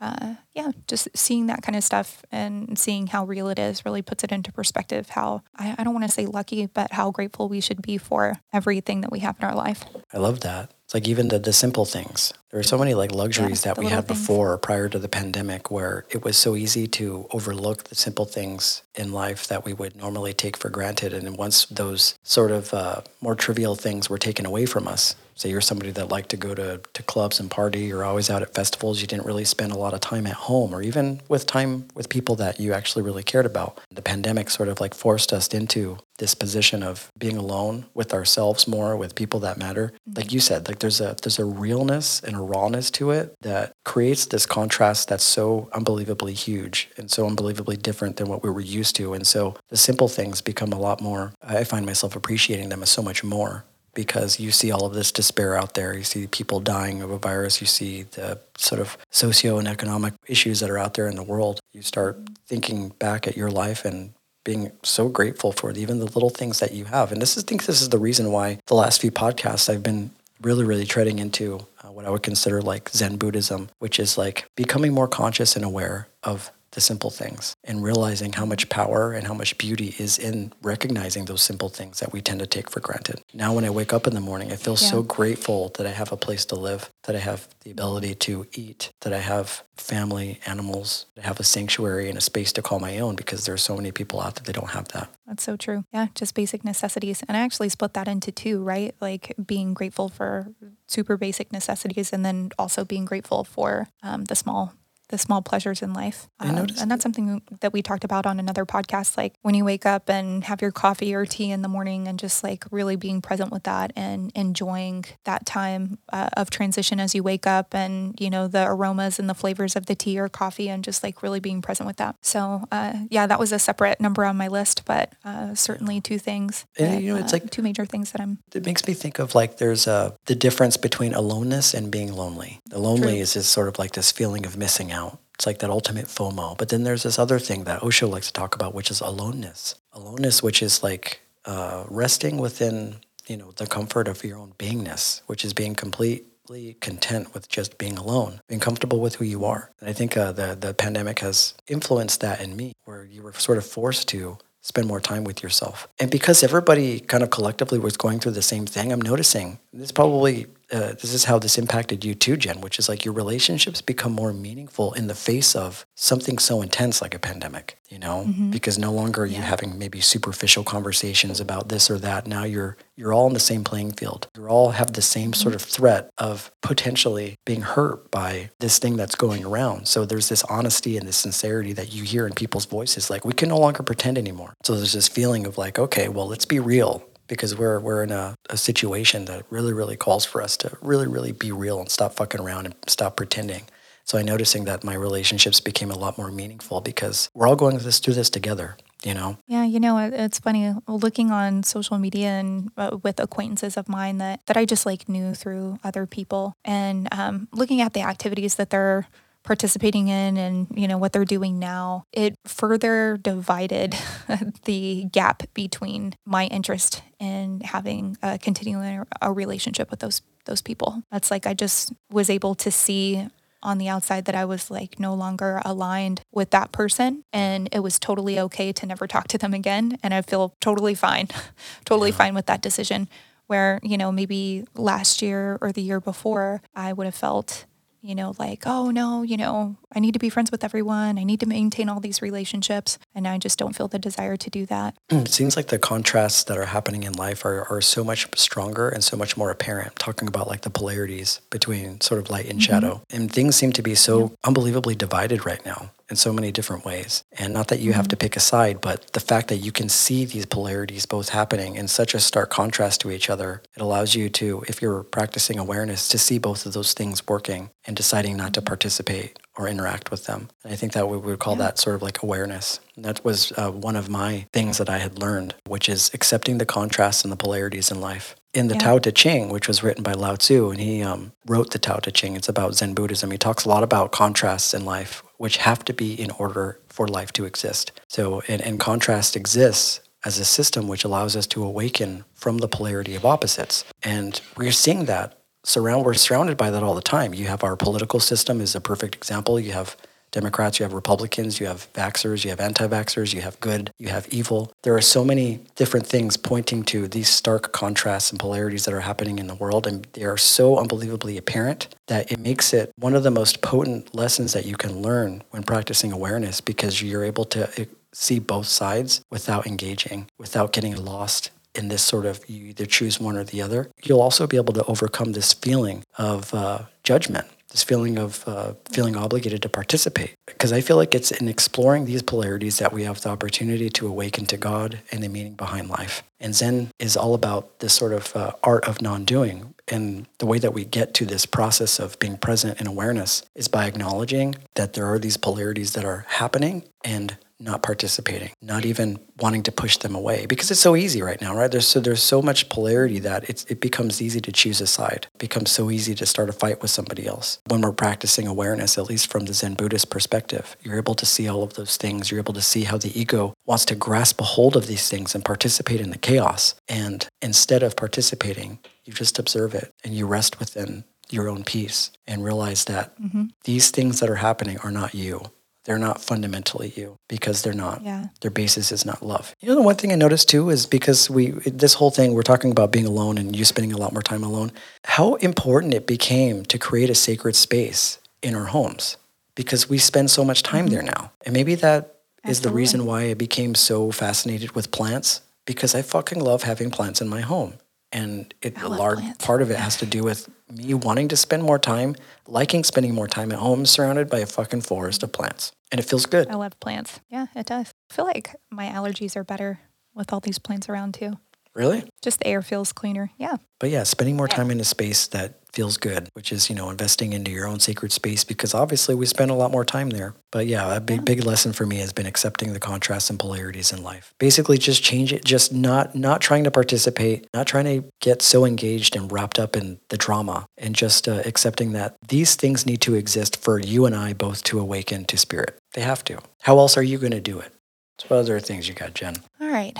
uh, yeah, just seeing that kind of stuff and seeing how real it is really puts it into perspective. How I, I don't want to say lucky, but how grateful we should be for everything that we have in our life. I love that. It's like even the, the simple things. There are so many like luxuries Yeah, that we had things. before prior to the pandemic where it was so easy to overlook the simple things in life that we would normally take for granted. And once those sort of uh, more trivial things were taken away from us, say you're somebody that liked to go to, to clubs and party, you're always out at festivals, you didn't really spend a lot of time at home or even with time with people that you actually really cared about. The pandemic sort of like forced us into this position of being alone with ourselves more with people that matter like you said like there's a there's a realness and a rawness to it that creates this contrast that's so unbelievably huge and so unbelievably different than what we were used to and so the simple things become a lot more i find myself appreciating them as so much more because you see all of this despair out there. You see people dying of a virus. You see the sort of socio and economic issues that are out there in the world. You start thinking back at your life and being so grateful for even the little things that you have. And this is, I think this is the reason why the last few podcasts I've been really, really treading into uh, what I would consider like Zen Buddhism, which is like becoming more conscious and aware of the simple things and realizing how much power and how much beauty is in recognizing those simple things that we tend to take for granted. Now, when I wake up in the morning, I feel yeah. so grateful that I have a place to live, that I have the ability to eat, that I have family, animals, that I have a sanctuary and a space to call my own because there's so many people out there that don't have that. That's so true. Yeah, just basic necessities. And I actually split that into two, right? Like being grateful for super basic necessities and then also being grateful for um, the small the small pleasures in life. Um, and that's something that we talked about on another podcast. Like when you wake up and have your coffee or tea in the morning and just like really being present with that and enjoying that time uh, of transition as you wake up and, you know, the aromas and the flavors of the tea or coffee and just like really being present with that. So, uh, yeah, that was a separate number on my list, but uh, certainly two things. And, that, you know, it's uh, like two major things that I'm. It makes me think of like there's a, the difference between aloneness and being lonely. The lonely True. is just sort of like this feeling of missing out. It's like that ultimate FOMO. But then there's this other thing that Osho likes to talk about, which is aloneness. Aloneness, which is like uh, resting within, you know, the comfort of your own beingness, which is being completely content with just being alone, being comfortable with who you are. And I think uh, the the pandemic has influenced that in me, where you were sort of forced to spend more time with yourself. And because everybody kind of collectively was going through the same thing, I'm noticing this probably uh, this is how this impacted you too, Jen, which is like your relationships become more meaningful in the face of something so intense like a pandemic, you know, mm-hmm. because no longer are you yeah. having maybe superficial conversations about this or that. Now you're you're all in the same playing field. You all have the same mm-hmm. sort of threat of potentially being hurt by this thing that's going around. So there's this honesty and this sincerity that you hear in people's voices. Like we can no longer pretend anymore. So there's this feeling of like, okay, well, let's be real because we're we're in a, a situation that really really calls for us to really really be real and stop fucking around and stop pretending. So I'm noticing that my relationships became a lot more meaningful because we're all going this through this together. You know. Yeah, you know, it's funny looking on social media and uh, with acquaintances of mine that that I just like knew through other people, and um, looking at the activities that they're participating in and you know what they're doing now it further divided the gap between my interest in having a continuing a relationship with those those people that's like i just was able to see on the outside that I was like no longer aligned with that person. And it was totally okay to never talk to them again. And I feel totally fine, totally yeah. fine with that decision. Where, you know, maybe last year or the year before, I would have felt you know, like, oh no, you know, I need to be friends with everyone. I need to maintain all these relationships. And I just don't feel the desire to do that. It seems like the contrasts that are happening in life are, are so much stronger and so much more apparent. Talking about like the polarities between sort of light and mm-hmm. shadow. And things seem to be so yeah. unbelievably divided right now in so many different ways. And not that you mm-hmm. have to pick a side, but the fact that you can see these polarities both happening in such a stark contrast to each other, it allows you to, if you're practicing awareness, to see both of those things working and deciding not to mm-hmm. participate or interact with them. And I think that we would call yeah. that sort of like awareness. And that was uh, one of my things that I had learned, which is accepting the contrasts and the polarities in life. In the yeah. Tao Te Ching, which was written by Lao Tzu, and he um, wrote the Tao Te Ching, it's about Zen Buddhism. He talks a lot about contrasts in life, which have to be in order for life to exist. So, and, and contrast exists as a system which allows us to awaken from the polarity of opposites. And we're seeing that surround we're surrounded by that all the time. You have our political system is a perfect example. You have Democrats, you have Republicans, you have vaxxers, you have anti-vaxxers, you have good, you have evil. There are so many different things pointing to these stark contrasts and polarities that are happening in the world and they are so unbelievably apparent that it makes it one of the most potent lessons that you can learn when practicing awareness because you're able to eh, see both sides without engaging, without getting lost in this sort of you either choose one or the other, you'll also be able to overcome this feeling of uh, judgment, this feeling of uh, feeling obligated to participate. Because I feel like it's in exploring these polarities that we have the opportunity to awaken to God and the meaning behind life. And Zen is all about this sort of uh, art of non doing. And the way that we get to this process of being present in awareness is by acknowledging that there are these polarities that are happening and not participating, not even wanting to push them away because it's so easy right now, right? There's so there's so much polarity that it's, it becomes easy to choose a side. It becomes so easy to start a fight with somebody else. When we're practicing awareness, at least from the Zen Buddhist perspective, you're able to see all of those things. You're able to see how the ego wants to grasp a hold of these things and participate in the chaos. And instead of participating, you just observe it and you rest within your own peace and realize that mm-hmm. these things that are happening are not you they're not fundamentally you because they're not. Yeah. Their basis is not love. You know, the one thing I noticed too is because we, this whole thing, we're talking about being alone and you spending a lot more time alone, how important it became to create a sacred space in our homes because we spend so much time mm-hmm. there now. And maybe that is the reason why I became so fascinated with plants because I fucking love having plants in my home. And it, a large plants. part of it has to do with me wanting to spend more time, liking spending more time at home surrounded by a fucking forest of plants. And it feels good. I love plants. Yeah, it does. I feel like my allergies are better with all these plants around too. Really? Just the air feels cleaner. Yeah. But yeah, spending more time in a space that feels good, which is, you know, investing into your own sacred space because obviously we spend a lot more time there. But yeah, a big big lesson for me has been accepting the contrasts and polarities in life. Basically just change it, just not not trying to participate, not trying to get so engaged and wrapped up in the drama and just uh, accepting that these things need to exist for you and I both to awaken to spirit. They have to. How else are you going to do it? So what other things you got, Jen? All right.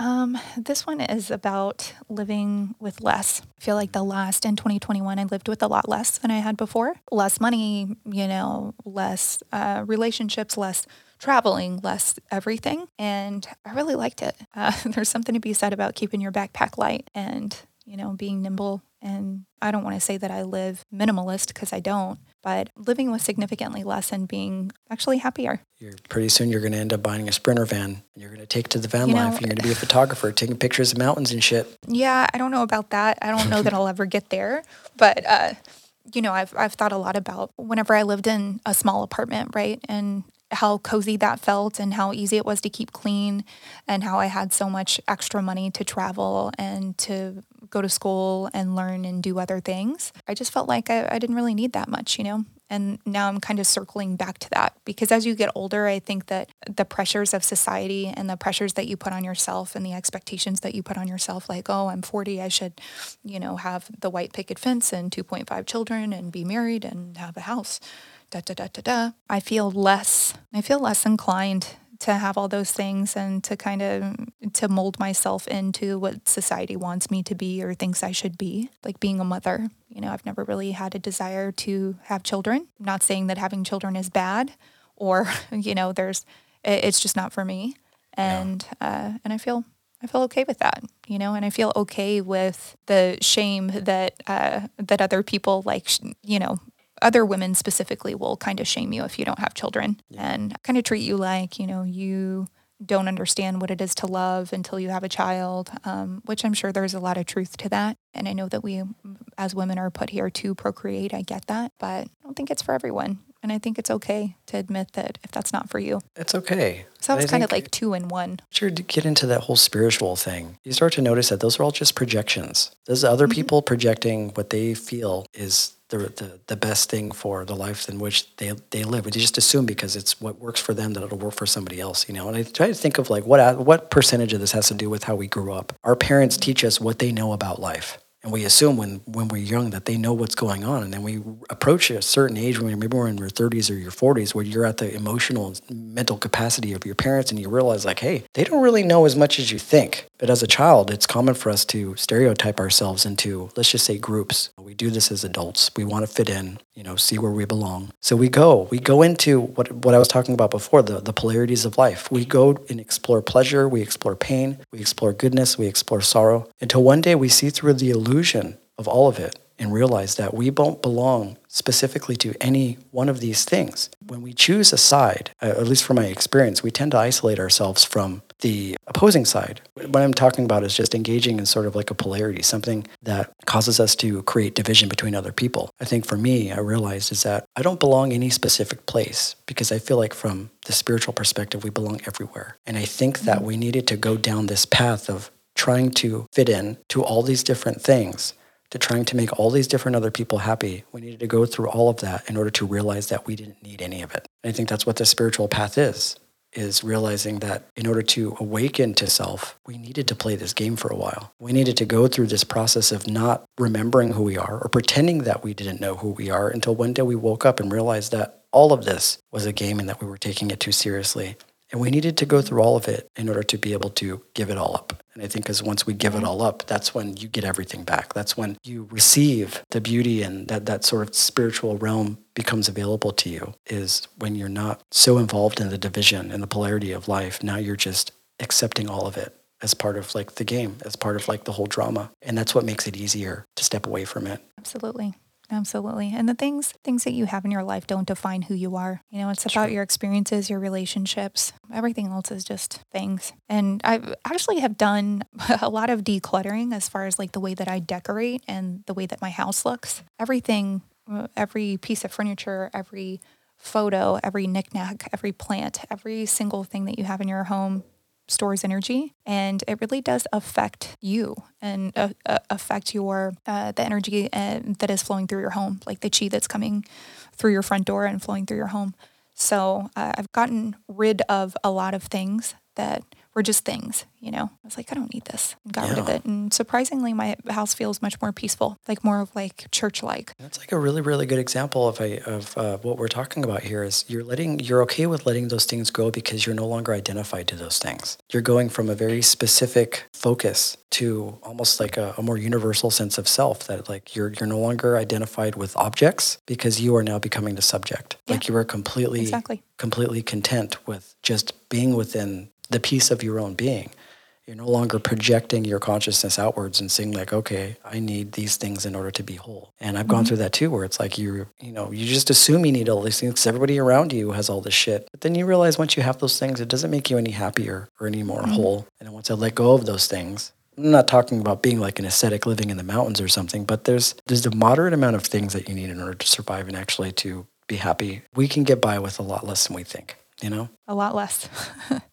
Um, this one is about living with less. I feel like the last in 2021, I lived with a lot less than I had before. Less money, you know, less uh, relationships, less traveling, less everything. And I really liked it. Uh, there's something to be said about keeping your backpack light and, you know, being nimble. And I don't want to say that I live minimalist because I don't, but living with significantly less and being actually happier. You're pretty soon you're going to end up buying a sprinter van. And you're going to take to the van You life. know- You're going to be a photographer, taking pictures of mountains and shit. Yeah, I don't know about that. I don't know that I'll ever get there, but uh, you know, I've I've thought a lot about whenever I lived in a small apartment, right, and how cozy that felt, and how easy it was to keep clean, and how I had so much extra money to travel and to go to school and learn and do other things. I just felt like I, I didn't really need that much, you know. And now I'm kind of circling back to that because as you get older, I think that the pressures of society and the pressures that you put on yourself and the expectations that you put on yourself, like, oh, I'm 40, I should, you know, have the white picket fence and 2.5 children and be married and have a house. Da da da da da. I feel less. I feel less inclined to have all those things and to kind of to mold myself into what society wants me to be or thinks I should be like being a mother you know I've never really had a desire to have children I'm not saying that having children is bad or you know there's it's just not for me and uh, and I feel I feel okay with that, you know, and I feel okay with the shame that uh, that other people like, sh- you know, other women specifically will kind of shame you if you don't have children and kind of treat you like, you know, you don't understand what it is to love until you have a child, um, which I'm sure there's a lot of truth to that. And I know that we, as women, are put here to procreate. I get that, but I don't think it's for everyone. And I think it's okay to admit that if that's not for you. It's okay. So it's kind of like two in one. Once you get into that whole spiritual thing, you start to notice that those are all just projections. Those other Mm-hmm. people projecting what they feel is the, the, the best thing for the life in which they, they live. They just assume because it's what works for them that it'll work for somebody else, you know? And I try to think of like what, what percentage of this has to do with how we grew up. Our parents teach us what they know about life. And we assume when, when we're young that they know what's going on. And then we approach a certain age when maybe we're in your 30s or your 40s where you're at the emotional and mental capacity of your parents and you realize like, hey, they don't really know as much as you think. But as a child, it's common for us to stereotype ourselves into, let's just say groups. We do this as adults. We want to fit in, you know, see where we belong. So we go, we go into what, what I was talking about before, the, the polarities of life. We go and explore pleasure, we explore pain, we explore goodness, we explore sorrow, until one day we see through the illusion of all of it and realize that we don't belong specifically to any one of these things. When we choose a side, uh, at least from my experience, we tend to isolate ourselves from the opposing side. What I'm talking about is just engaging in sort of like a polarity, something that causes us to create division between other people. I think for me, I realized is that I don't belong any specific place because I feel like from the spiritual perspective, we belong everywhere. And I think that we needed to go down this path of trying to fit in to all these different things to trying to make all these different other people happy. We needed to go through all of that in order to realize that we didn't need any of it. And I think that's what the spiritual path is, is realizing that in order to awaken to self, we needed to play this game for a while. We needed to go through this process of not remembering who we are or pretending that we didn't know who we are until one day we woke up and realized that all of this was a game and that we were taking it too seriously. And we needed to go through all of it in order to be able to give it all up. And I think because once we give it all up, that's when you get everything back. That's when you receive the beauty and that, that sort of spiritual realm becomes available to you is when you're not so involved in the division and the polarity of life. Now you're just accepting all of it as part of like the game, as part of like the whole drama. And that's what makes it easier to step away from it. Absolutely. Absolutely. And the things things that you have in your life don't define who you are. You know, it's about your experiences, your relationships. Everything else is just things. And I actually have done a lot of decluttering as far as like the way that I decorate and the way that my house looks. Everything, uh, every piece of furniture, every photo, every knickknack, every plant, every single thing that you have in your home stores energy and it really does affect you and uh, uh, affect your uh, the energy uh, that is flowing through your home like the chi that's coming through your front door and flowing through your home. So uh, i've gotten rid of a lot of things that were just things, you know. I was like, I don't need this. And got rid of it. And surprisingly, my house feels much more peaceful, like more of like church like. That's like a really, really good example of a, of uh, what we're talking about here is you're letting, you're okay with letting those things go because you're no longer identified to those things. You're going from a very specific focus to almost like a, a more universal sense of self that like you're, you're no longer identified with objects because you are now becoming the subject. Yeah. Like you are completely, exactly. completely content with just being within the peace of your own being. You're no longer projecting your consciousness outwards and saying like, okay, I need these things in order to be whole. And I've mm-hmm. gone through that too, where it's like you, you know, you just assume you need all these things because everybody around you has all this shit. But then you realize once you have those things, it doesn't make you any happier or any more mm-hmm. whole. And once I let go of those things, I'm not talking about being like an ascetic living in the mountains or something, but there's there's a moderate amount of things that you need in order to survive and actually to be happy. We can get by with a lot less than we think, you know? A lot less.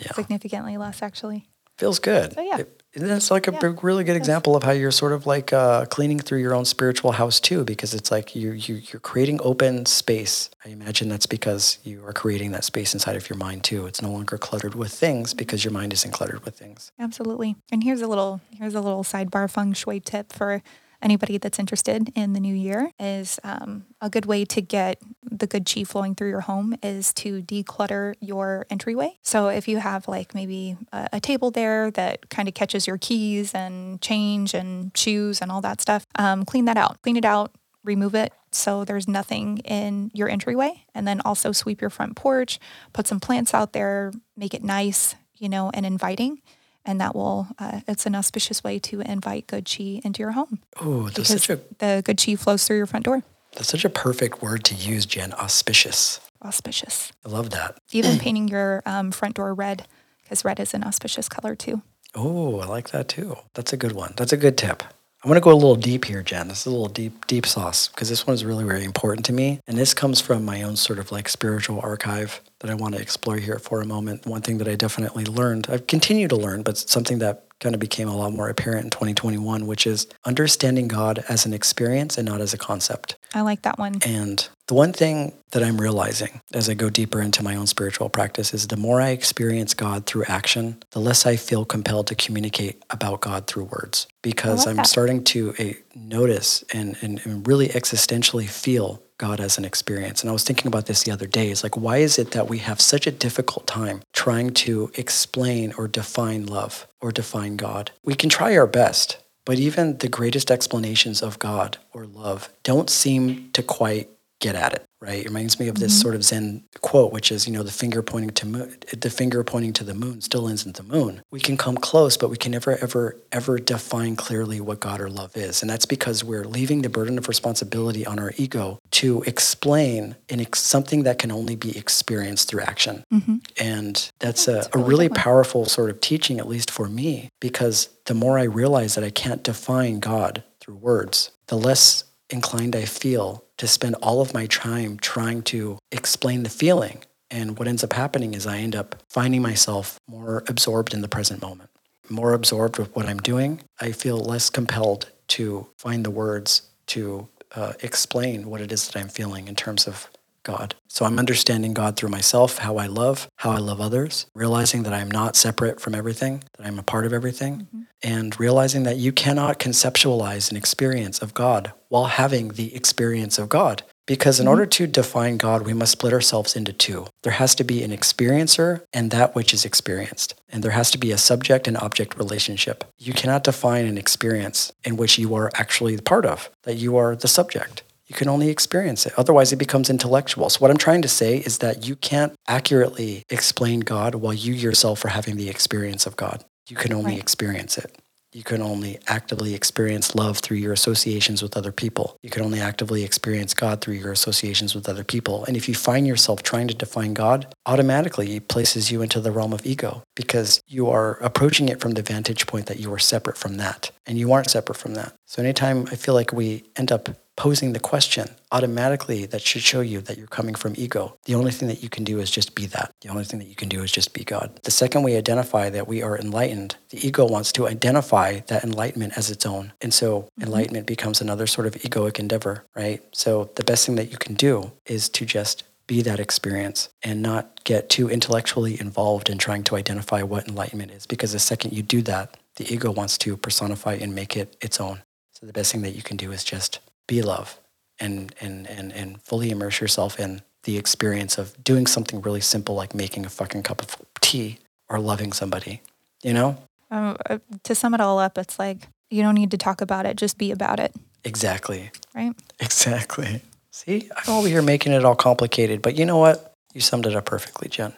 yeah. significantly less actually. Feels good. So, yeah. It, that's like a yeah. really good example of how you're sort of like uh, cleaning through your own spiritual house too, because it's like you, you you're creating open space. I imagine that's because you are creating that space inside of your mind too. It's no longer cluttered with things because your mind isn't cluttered with things. Absolutely. And here's a little here's a little sidebar feng shui tip for anybody that's interested in the new year is um, a good way to get the good chi flowing through your home is to declutter your entryway. So if you have like maybe a, a table there that kind of catches your keys and change and shoes and all that stuff, um, clean that out. Clean it out, remove it so there's nothing in your entryway and then also sweep your front porch put some plants out there make it nice you know and inviting and that will uh, it's an auspicious way to invite good chi into your home. Oh, that's such a the good chi flows through your front door. That's such a perfect word to use, Jen. Auspicious. Auspicious. I love that. Even painting your um, front door red, because red is an auspicious color too. Oh, I like that too. That's a good one. That's a good tip. I'm going to go a little deep here, Jen. This is a little deep, deep sauce because this one is really, really important to me. And this comes from my own sort of like spiritual archive that I want to explore here for a moment. One thing that I definitely learned, I've continued to learn, but something that kind of became a lot more apparent in 2021, which is understanding God as an experience and not as a concept. I like that one. And the one thing that I'm realizing as I go deeper into my own spiritual practice is the more I experience God through action, the less I feel compelled to communicate about God through words because like I'm that. starting to uh, notice and, and, and really existentially feel God as an experience. And I was thinking about this the other day. It's like, why is it that we have such a difficult time trying to explain or define love or define God? We can try our best, but even the greatest explanations of God or love don't seem to quite get at it right? It reminds me of this mm-hmm. sort of Zen quote, which is, you know, the finger pointing to moon, the finger pointing to the moon still ends in the moon. We can come close, but we can never, ever, ever define clearly what God or love is. And that's because we're leaving the burden of responsibility on our ego to explain in ex- something that can only be experienced through action. Mm-hmm. And that's, a, a really powerful sort of teaching, at least for me, because the more I realize that I can't define God through words, the less inclined I feel to spend all of my time trying to explain the feeling. And what ends up happening is I end up finding myself more absorbed in the present moment, more absorbed with what I'm doing. I feel less compelled to find the words to uh, explain what it is that I'm feeling in terms of God. So I'm understanding God through myself, how I love, how I love others, realizing that I'm not separate from everything, that I'm a part of everything, mm-hmm. and realizing that you cannot conceptualize an experience of God while having the experience of God Because in order to define God, we must split ourselves into two. There has to be an experiencer and that which is experienced. And there has to be a subject and object relationship. You cannot define an experience in which you are actually part of, that you are the subject. You can only experience it. Otherwise, it becomes intellectual. So, what I'm trying to say is that you can't accurately explain God while you yourself are having the experience of God. You can only Right. experience it. You can only actively experience love through your associations with other people. You can only actively experience God through your associations with other people. And if you find yourself trying to define God, automatically it places you into the realm of ego because you are approaching it from the vantage point that you are separate from that. And you aren't separate from that. So anytime I feel like we end up posing the question, automatically that should show you that you're coming from ego. The only thing that you can do is just be that. The only thing that you can do is just be God. The second we identify that we are enlightened, the ego wants to identify that enlightenment as its own. And so mm-hmm. enlightenment becomes another sort of egoic endeavor, right? So the best thing that you can do is to just be that experience and not get too intellectually involved in trying to identify what enlightenment is. Because the second you do that, the ego wants to personify and make it its own. So the best thing that you can do is just be love and, and, and, and fully immerse yourself in the experience of doing something really simple like making a fucking cup of tea or loving somebody, you know? Um, uh, to sum it all up, it's like you don't need to talk about it, just be about it, Exactly. right? Exactly. See, I'm over here making it all complicated, but you know what? You summed it up perfectly, Jen.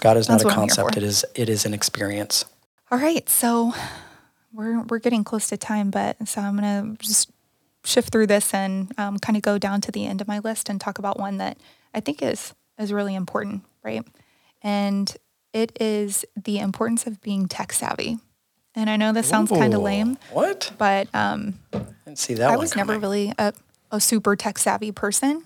God is not a what I'm here concept; it is it is an experience. All right, so we're we're getting close to time, but so I'm gonna just shift through this and um, kind of go down to the end of my list and talk about one that I think is is really important, right? And it is the importance of being tech savvy. And I know this sounds kind of lame, What? but um, Didn't see that I was never really a, a super tech savvy person.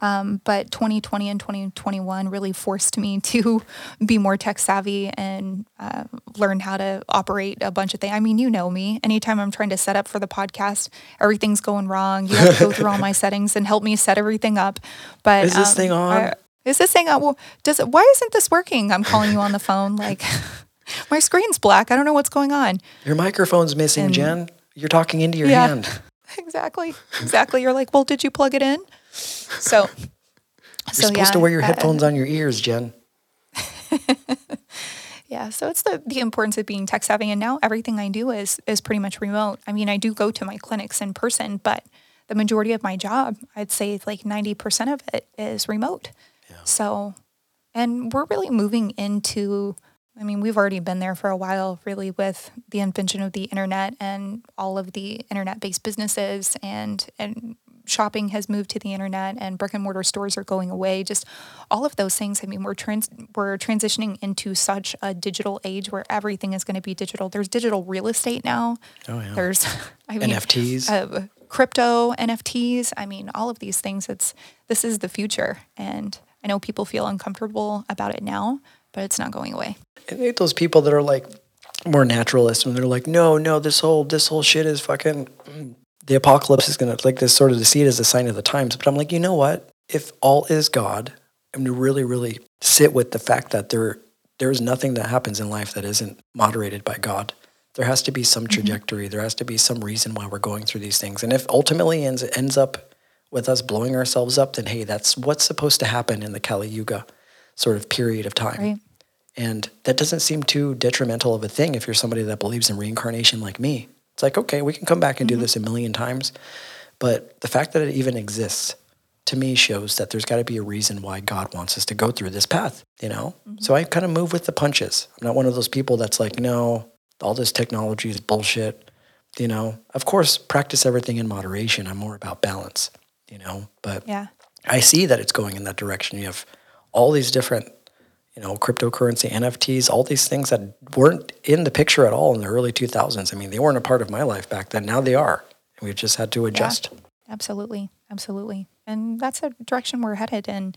Um, but 2020 and 2021 really forced me to be more tech savvy and uh, learn how to operate a bunch of things. I mean, you know me. Anytime I'm trying to set up for the podcast, everything's going wrong. You have to go through all my settings and help me set everything up. But Is this um, thing on? I- is this thing on? Well, does it? Why isn't this working? I'm calling you on the phone. Like, my screen's black. I don't know what's going on. Your microphone's missing, And- Jen. You're talking into your Yeah. hand. exactly exactly you're like well did you plug it in so You're so supposed yeah, to wear your uh, headphones on your ears, Jen. yeah so it's the the importance of being tech savvy and now everything i do is is pretty much remote i mean i do go to my clinics in person but the majority of my job i'd say like 90% of it is remote Yeah. so and we're really moving into I mean, we've already been there for a while, really, with the invention of the internet and all of the internet-based businesses, and and shopping has moved to the internet, and brick and mortar stores are going away. Just all of those things. I mean, we're trans we're transitioning into such a digital age where everything is going to be digital. There's digital real estate now. Oh, yeah. There's I mean, NFTs. uh, crypto, NFTs. I mean, all of these things. It's this is the future, and I know people feel uncomfortable about it now, but it's not going away. I hate those people that are like more naturalists and they're like, no, no, this whole this whole shit is fucking the apocalypse is gonna like this sort of to see it as a sign of the times. But I'm like, you know what? If all is God, and to really, really sit with the fact that there there is nothing that happens in life that isn't moderated by God. There has to be some mm-hmm. trajectory. There has to be some reason why we're going through these things. And if ultimately ends ends up with us blowing ourselves up, then hey, that's what's supposed to happen in the Kali Yuga sort of period of time. Right. And that doesn't seem too detrimental of a thing if you're somebody that believes in reincarnation like me. It's like, okay, we can come back and do mm-hmm. this a million times. But the fact that it even exists to me shows that there's got to be a reason why God wants us to go through this path, you know? Mm-hmm. So I kind of move with the punches. I'm not one of those people that's like, no, all this technology is bullshit, you know? Of course, practice everything in moderation. I'm more about balance, you know? But Yeah. I see that it's going in that direction. You have all these different, you know, cryptocurrency, NFTs, all these things that weren't in the picture at all in the early 2000s. I mean, they weren't a part of my life back then. Now they are. And we've just had to adjust. Absolutely. Absolutely. And that's a direction we're headed. And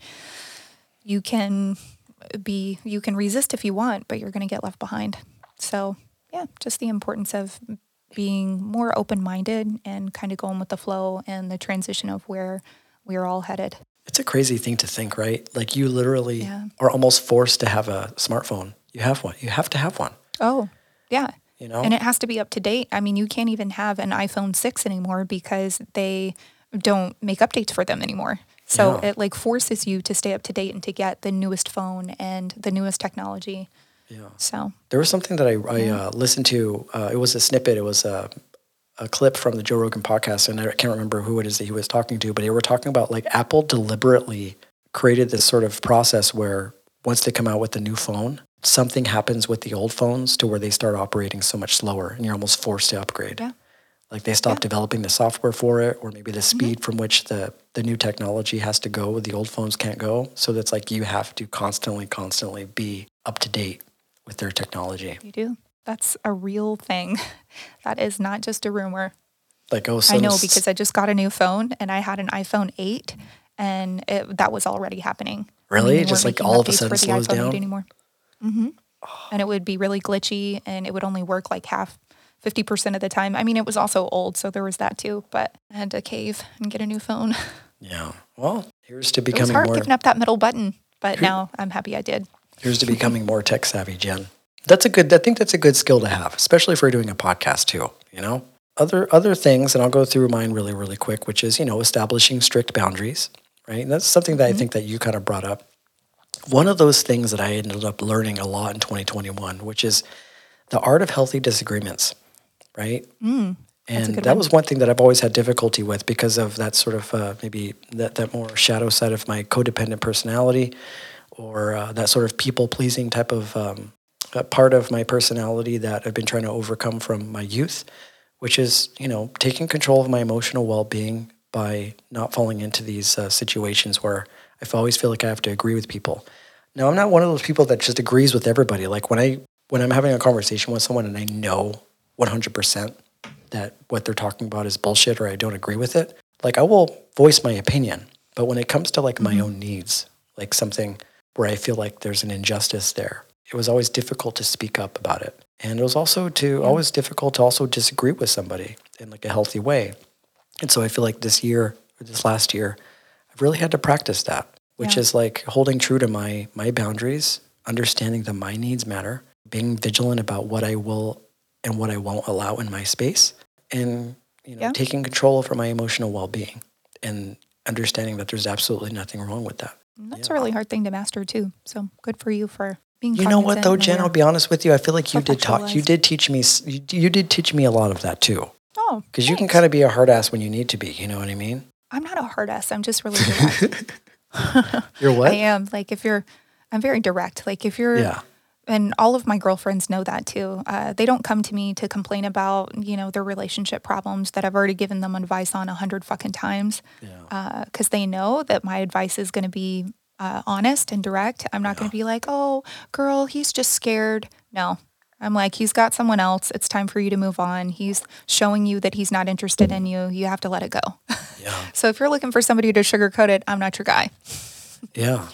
you can be, you can resist if you want, but you're going to get left behind. So, yeah, just the importance of being more open minded and kind of going with the flow and the transition of where we're all headed. It's a crazy thing to think, right? Like you literally Yeah. are almost forced to have a smartphone. You have one. You have to have one. Oh, yeah. You know? And it has to be up to date. I mean, you can't even have an iPhone 6 anymore because they don't make updates for them anymore. So Yeah. it like forces you to stay up to date and to get the newest phone and the newest technology. Yeah. So There was something that I, I uh, listened to. Uh, it was a snippet. It was a, a clip from the Joe Rogan podcast, and I can't remember who it is that he was talking to, but they were talking about like Apple deliberately created this sort of process where once they come out with the new phone, something happens with the old phones to where they start operating so much slower, and you're almost forced to upgrade. Yeah. Like they stop developing the software for it, or maybe the Mm-hmm. speed from which the the new technology has to go, the old phones can't go. So that's like you have to constantly, constantly be up to date with their technology. you do. That's a real thing. That is not just a rumor. Like oh, I know because I just got a new phone and I had an iPhone 8 and it, that was already happening. I Really? Just, like, all of a sudden slows iPhone 8 down? anymore. hmm And it would be really glitchy and it would only work like half, 50% of the time. I mean, it was also old, so there was that too, but I had to cave and get a new phone. yeah. Well, here's to becoming It was hard more giving up that middle button, but now I'm happy I did. here's to becoming more tech savvy, Jen. That's a good. I think that's a good skill to have, especially if we're doing a podcast too. You know, other other things, and I'll go through mine really really quick, which is you know establishing strict boundaries. Right, and that's something that I think that you kind of brought up. One of those things that I ended up learning a lot in 2021, which is the art of healthy disagreements. Right. and that one. was one thing that I've always had difficulty with because of that sort of uh, maybe that, that more shadow side of my codependent personality or uh, that sort of people pleasing type of um, uh, part of my personality that I've been trying to overcome from my youth, which is, you know, taking control of my emotional well being by not falling into these uh, situations where I always feel like I have to agree with people. Now, I'm not one of those people that just agrees with everybody. Like when I when I'm having a conversation with someone and I know 100% that what they're talking about is bullshit or I don't agree with it, like I will voice my opinion. But when it comes to like my own needs, like something where I feel like there's an injustice there, it was always difficult to speak up about it. And it was also to always difficult to also disagree with somebody in like a healthy way. And so I feel like this year or this last year, I've really had to practice that, which Yeah. is like holding true to my my boundaries, understanding that my needs matter, being vigilant about what I will and what I won't allow in my space, and you know, Yeah. taking control over my emotional well-being and understanding that there's absolutely nothing wrong with that. And that's a really hard thing to master too. So good for you for being You know what though, Jen? I'll be honest with you. I feel like you did talk. You did teach me. You, you did teach me a lot of that too. Oh, Because you can kind of be a hard ass when you need to be. You know what I mean? I'm not a hard ass. I'm just really direct. You're what? I am. Like if you're, I'm very direct. Like if you're, Yeah. and all of my girlfriends know that too. Uh, they don't come to me to complain about, you know, their relationship problems that I've already given them advice on a hundred fucking times. Yeah. Because they know that my advice is going to be uh, honest and direct. I'm not going to be like, oh, girl, he's just scared. No. I'm like, he's got someone else. It's time for you to move on. He's showing you that he's not interested in you. You have to let it go. Yeah. so if you're looking for somebody to sugarcoat it, I'm not your guy. Yeah.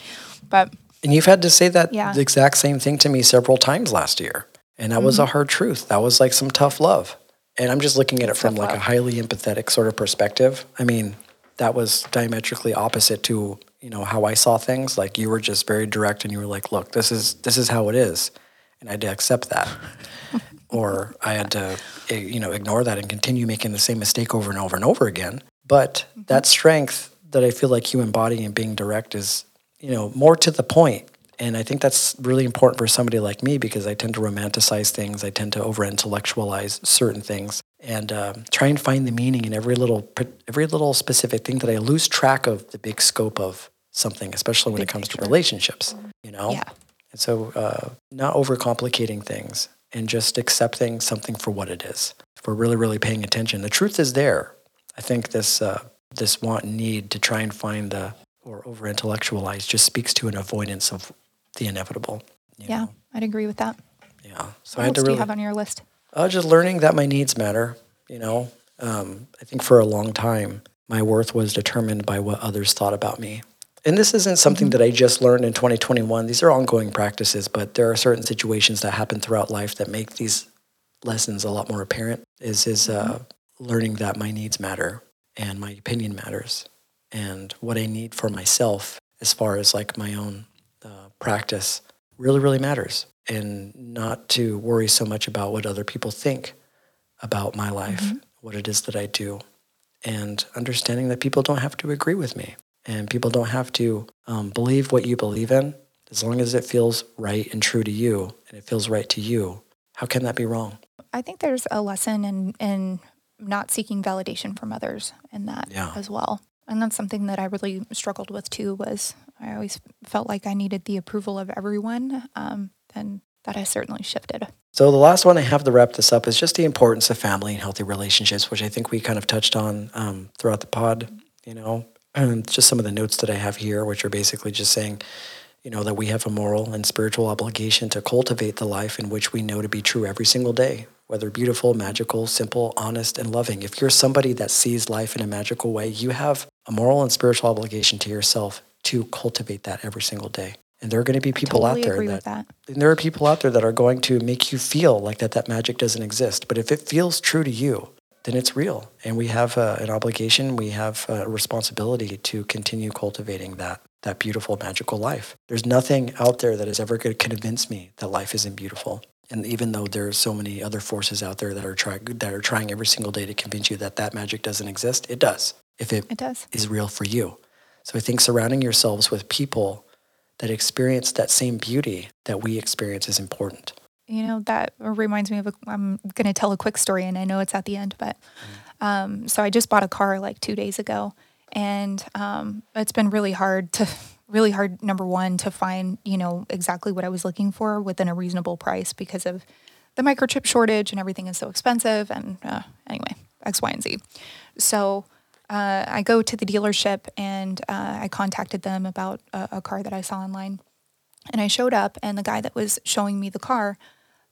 But And you've had to say that Yeah. the exact same thing to me several times last year. And that was Mm-hmm. a hard truth. That was like some tough love. And I'm just looking at it from tough like a highly empathetic sort of perspective. I mean, that was diametrically opposite to, you know, how I saw things. Like you were just very direct and you were like, look, this is this is how it is. And I had to accept that. or I had to eh, you know, ignore that and continue making the same mistake over and over and over again. But Mm-hmm. that strength that I feel like you embody and being direct is, you know, more to the point. And I think that's really important for somebody like me because I tend to romanticize things. I tend to over intellectualize certain things and um, try and find the meaning in every little every little specific thing that I lose track of the big scope of something, especially when it comes to relationships. You know, Yeah. And so, uh, not overcomplicating things and just accepting something for what it is. If we're really, really paying attention, the truth is there. I think this uh, this want and need to try and find the or over intellectualize just speaks to an avoidance of the inevitable. yeah, know? I'd agree with that. yeah. So What I had else to do you have on your list? Uh, just learning that my needs matter. You know, um, I think for a long time, my worth was determined by what others thought about me. And this isn't something that I just learned in 2021. These are ongoing practices, but there are certain situations that happen throughout life that make these lessons a lot more apparent. Is is uh, learning that my needs matter and my opinion matters, and what I need for myself as far as like my own uh, practice really, really matters. And not to worry so much about what other people think about my life, what it is that I do, and understanding that people don't have to agree with me and people don't have to um, believe what you believe in as long as it feels right and true to you and it feels right to you. How can that be wrong? I think there's a lesson in, in not seeking validation from others in that Yeah. as well. And that's something that I really struggled with too was I always felt like I needed the approval of everyone. Um, and that has certainly shifted. So the last one I have to wrap this up is just the importance of family and healthy relationships, which I think we kind of touched on um, throughout the pod. You know, just some of the notes that I have here, which are basically just saying, you know, that we have a moral and spiritual obligation to cultivate the life in which we know to be true every single day, whether beautiful, magical, simple, honest, and loving. If you're somebody that sees life in a magical way, you have a moral and spiritual obligation to yourself to cultivate that every single day. And there are going to be people totally out there that that. and there are people out there that are going to make you feel like that that magic doesn't exist. But if it feels true to you, then it's real. And we have uh, an obligation, we have a responsibility to continue cultivating that that beautiful magical life. There's nothing out there that is ever going to convince me that life isn't beautiful. And even though there are so many other forces out there that are trying that are trying every single day to convince you that that magic doesn't exist, it does. If it It does. is real for you. So I think surrounding yourselves with people that experience that same beauty that we experience is important. You know, that reminds me of a, I'm going to tell a quick story and I know it's at the end, but um, so I just bought a car like two days ago and um, it's been really hard to, really hard, number one, to find, you know, exactly what I was looking for within a reasonable price because of the microchip shortage and everything is so expensive. And uh, anyway, X, Y, and Z. So uh, I go to the dealership and uh, I contacted them about a, a car that I saw online. And I showed up, and the guy that was showing me the car,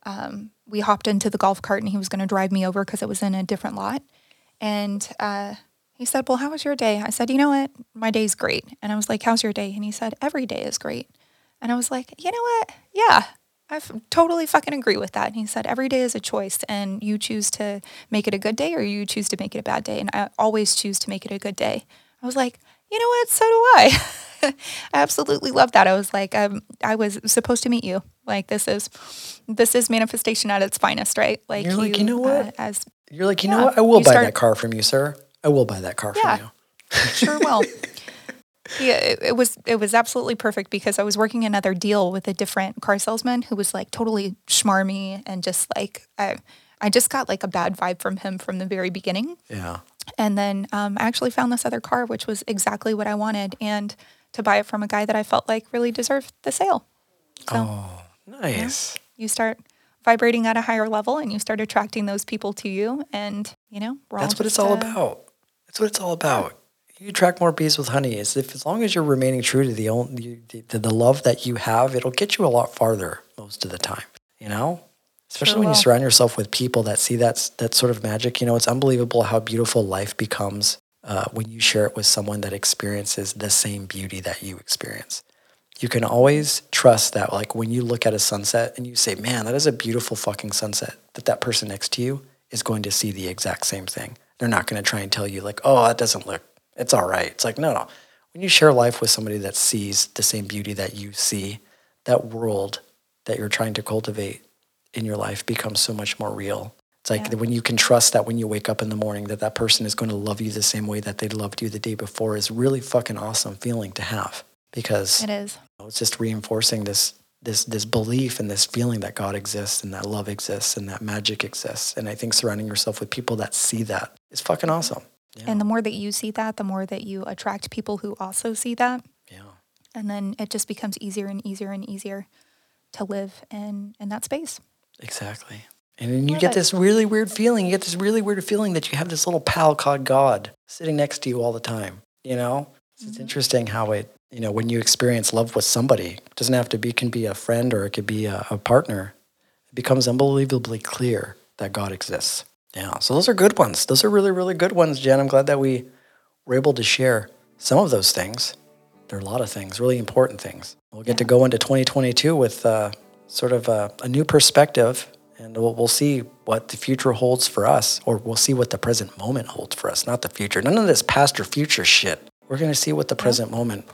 um, we hopped into the golf cart, and he was going to drive me over because it was in a different lot. And uh, he said, "Well, how was your day?" I said, "You know what? My day's great." And I was like, "How's your day?" And he said, "Every day is great." And I was like, "You know what? Yeah, I f- totally fucking agree with that." And he said, "Every day is a choice, and you choose to make it a good day, or you choose to make it a bad day. And I always choose to make it a good day." I was like, "You know what? So do I." I absolutely love that. I was like, um, I was supposed to meet you. Like this is, this is manifestation at its finest, right? Like You're like, "You know what? Uh, as You're like, you Yeah, know what? I will buy start- that car from you, sir. I will buy that car Yeah. from you. sure will. Yeah, it, it was it was absolutely perfect because I was working another deal with a different car salesman who was like totally schmarmy and just like I I just got like a bad vibe from him from the very beginning. Yeah. And then um, I actually found this other car, which was exactly what I wanted, and to buy it from a guy that I felt like really deserved the sale. So Oh, nice. you start vibrating at a higher level, and you start attracting those people to you, and you know we're That's what it's all uh, about. That's what it's all about. You attract more bees with honey. Is if as long as you're remaining true to the only the, the, the love that you have, it'll get you a lot farther most of the time. You know, especially Sure when you surround yourself with people that see that that sort of magic. You know, it's unbelievable how beautiful life becomes uh, when you share it with someone that experiences the same beauty that you experience. You can always trust that, like when you look at a sunset and you say, "Man, that is a beautiful fucking sunset," that that person next to you is going to see the exact same thing. They're not going to try and tell you, like, "Oh, that doesn't look. It's all right." It's like, no, no. When you share life with somebody that sees the same beauty that you see, that world that you're trying to cultivate in your life becomes so much more real. It's like Yeah. when you can trust that when you wake up in the morning that that person is going to love you the same way that they loved you the day before is really fucking awesome feeling to have because It is. it's just reinforcing this this this belief and this feeling that God exists and that love exists and that magic exists. And I think surrounding yourself with people that see that is fucking awesome. Yeah. And the more that you see that, the more that you attract people who also see that. yeah. And then it just becomes easier and easier and easier to live in, in that space. Exactly. And then you Love get it. this really weird feeling. You get this really weird feeling that you have this little pal called God sitting next to you all the time. You know, So it's mm-hmm. interesting how it, you know, when you experience love with somebody, it doesn't have to be, can be a friend or it could be a, a partner. It becomes unbelievably clear that God exists. Yeah. So those are good ones. Those are really, really good ones, Jen. I'm glad that we were able to share some of those things. There are a lot of things, really important things. We'll get to go into 2022 with uh, sort of a, a new perspective, and we'll, we'll see what the future holds for us, or we'll see what the present moment holds for us, not the future. None of this past or future shit. We're going to see what the present moment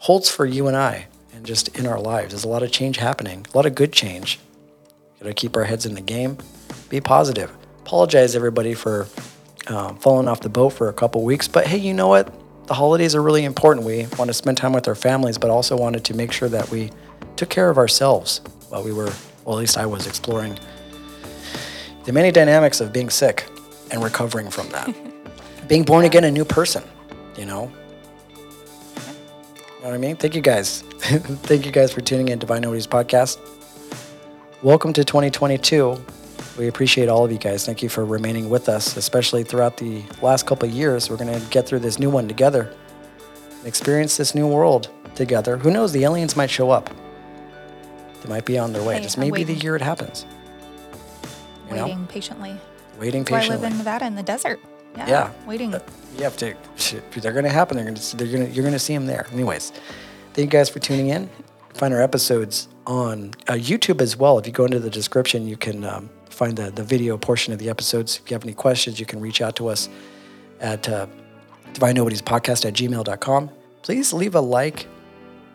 holds for you and I, and just in our lives. There's a lot of change happening, a lot of good change. Got to keep our heads in the game, be positive. Apologize, everybody, for um, fallen off the boat for a couple weeks. But hey, you know what? The holidays are really important. We want to spend time with our families, but also wanted to make sure that we took care of ourselves while we were, well, at least I was exploring the many dynamics of being sick and recovering from that. being born again, a new person, you know? You know what I mean? Thank you guys. Thank you guys for tuning in to Divine Nobodies podcast. Welcome to 2022. We appreciate all of you guys. Thank you for remaining with us, especially throughout the last couple of years. We're going to get through this new one together and experience this new world together. Who knows? The aliens might show up. They might be on their way. Hey, Just I'm maybe the year it happens. You know? Waiting patiently. Waiting That's why I live in Nevada in the desert. Yeah. Yeah. Waiting. You have to. They're going to happen. They're going to. They're going to. You're going to see them there. Anyways, thank you guys for tuning in. Find our episodes on uh, YouTube as well. If you go into the description, you can um, find the the video portion of the episodes. If you have any questions, you can reach out to us at uh, Podcast at gmail.com. Please leave a like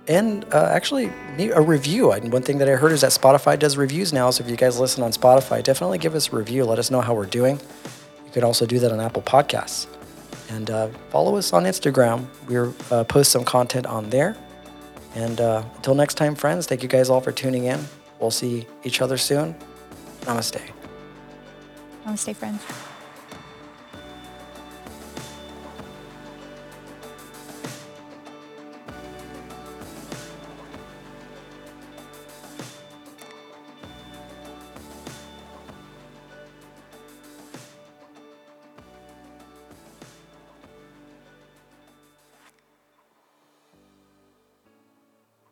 and uh, actually a review. And one thing that I heard is that Spotify does reviews now. So if you guys listen on Spotify, definitely give us a review. Let us know how we're doing. You could also do that on Apple Podcasts. And uh, follow us on Instagram. We're uh, post some content on there. And uh, until next time, friends, thank you guys all for tuning in. We'll see each other soon. Namaste. Namaste, friends.